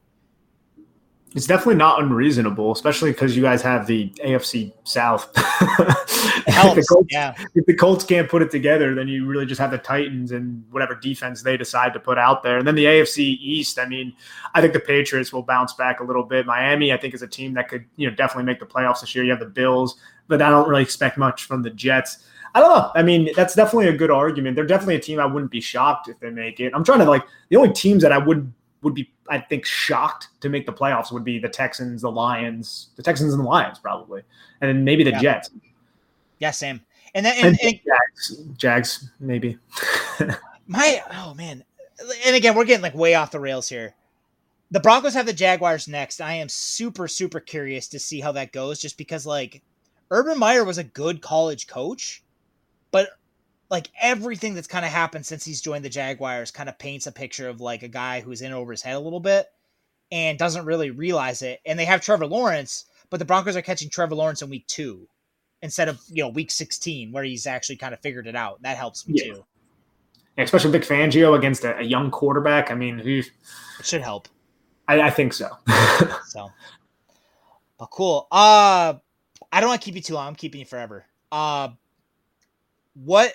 It's definitely not unreasonable, especially because you guys have the AFC South. [LAUGHS] if, the Colts, yeah. if the Colts can't put it together, then you really just have the Titans and whatever defense they decide to put out there. And then the AFC East, I mean, I think the Patriots will bounce back a little bit. Miami, I think, is a team that could, you know, definitely make the playoffs this year. You have the Bills, but I don't really expect much from the Jets. I don't know. I mean, that's definitely a good argument. They're definitely a team I wouldn't be shocked if they make it. I'm trying to like the only teams that I would would be I think shocked to make the playoffs would be the Texans, the Lions, the Texans and the Lions probably, and then maybe the Yeah. Jets Yeah, same. And then and, and, and Jags, Jags maybe. [LAUGHS] my oh man. And again, we're getting like way off the rails here. The Broncos have the Jaguars next. I am super super curious to see how that goes just because like Urban Meyer was a good college coach, but like everything that's kind of happened since he's joined the Jaguars kind of paints a picture of like a guy who's in over his head a little bit and doesn't really realize it. And they have Trevor Lawrence, but the Broncos are catching Trevor Lawrence in week two instead of you know week 16 where he's actually kind of figured it out. That helps me Yeah. too. Yeah, especially Vic Fangio against a, a young quarterback. I mean, he, It should help. I, I think so. [LAUGHS] So, but cool. Uh, I don't want to keep you too long. I'm keeping you forever. Uh, what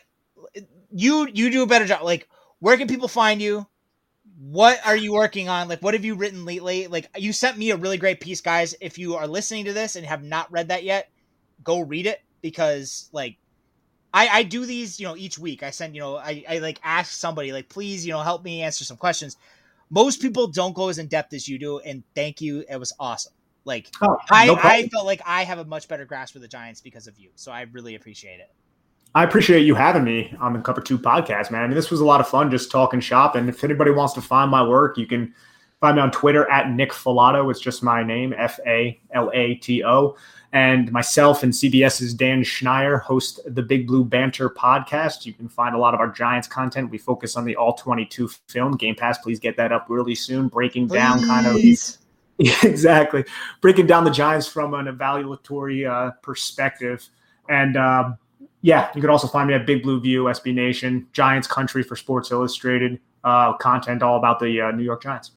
you you do a better job. Like, where can people find you? What are you working on? Like, what have you written lately? Like, you sent me a really great piece, guys. If you are listening to this and have not read that yet, go read it because like I, I do these, you know, each week. I send, you know, I, I like ask somebody, like, please, you know, help me answer some questions. Most people don't go as in depth as you do, and thank you. It was awesome. Like Oh, I, no I problem. felt like I have a much better grasp of the Giants because of you. So I really appreciate it. I appreciate you having me on the Cover Two podcast, man. I mean, this was a lot of fun just talking shop. And if anybody wants to find my work, you can find me on Twitter at Nick Falato. It's just my name, F A L A T O. And myself and CBS's Dan Schneier host the Big Blue Banter podcast. You can find a lot of our Giants content. We focus on the All 22 film. Game Pass, please get that up really soon, breaking down kind of [LAUGHS] exactly breaking down the giants from an evaluatory uh, perspective and um, yeah you can also find me at big blue view sb nation giants country for sports illustrated uh, content all about the uh, new york giants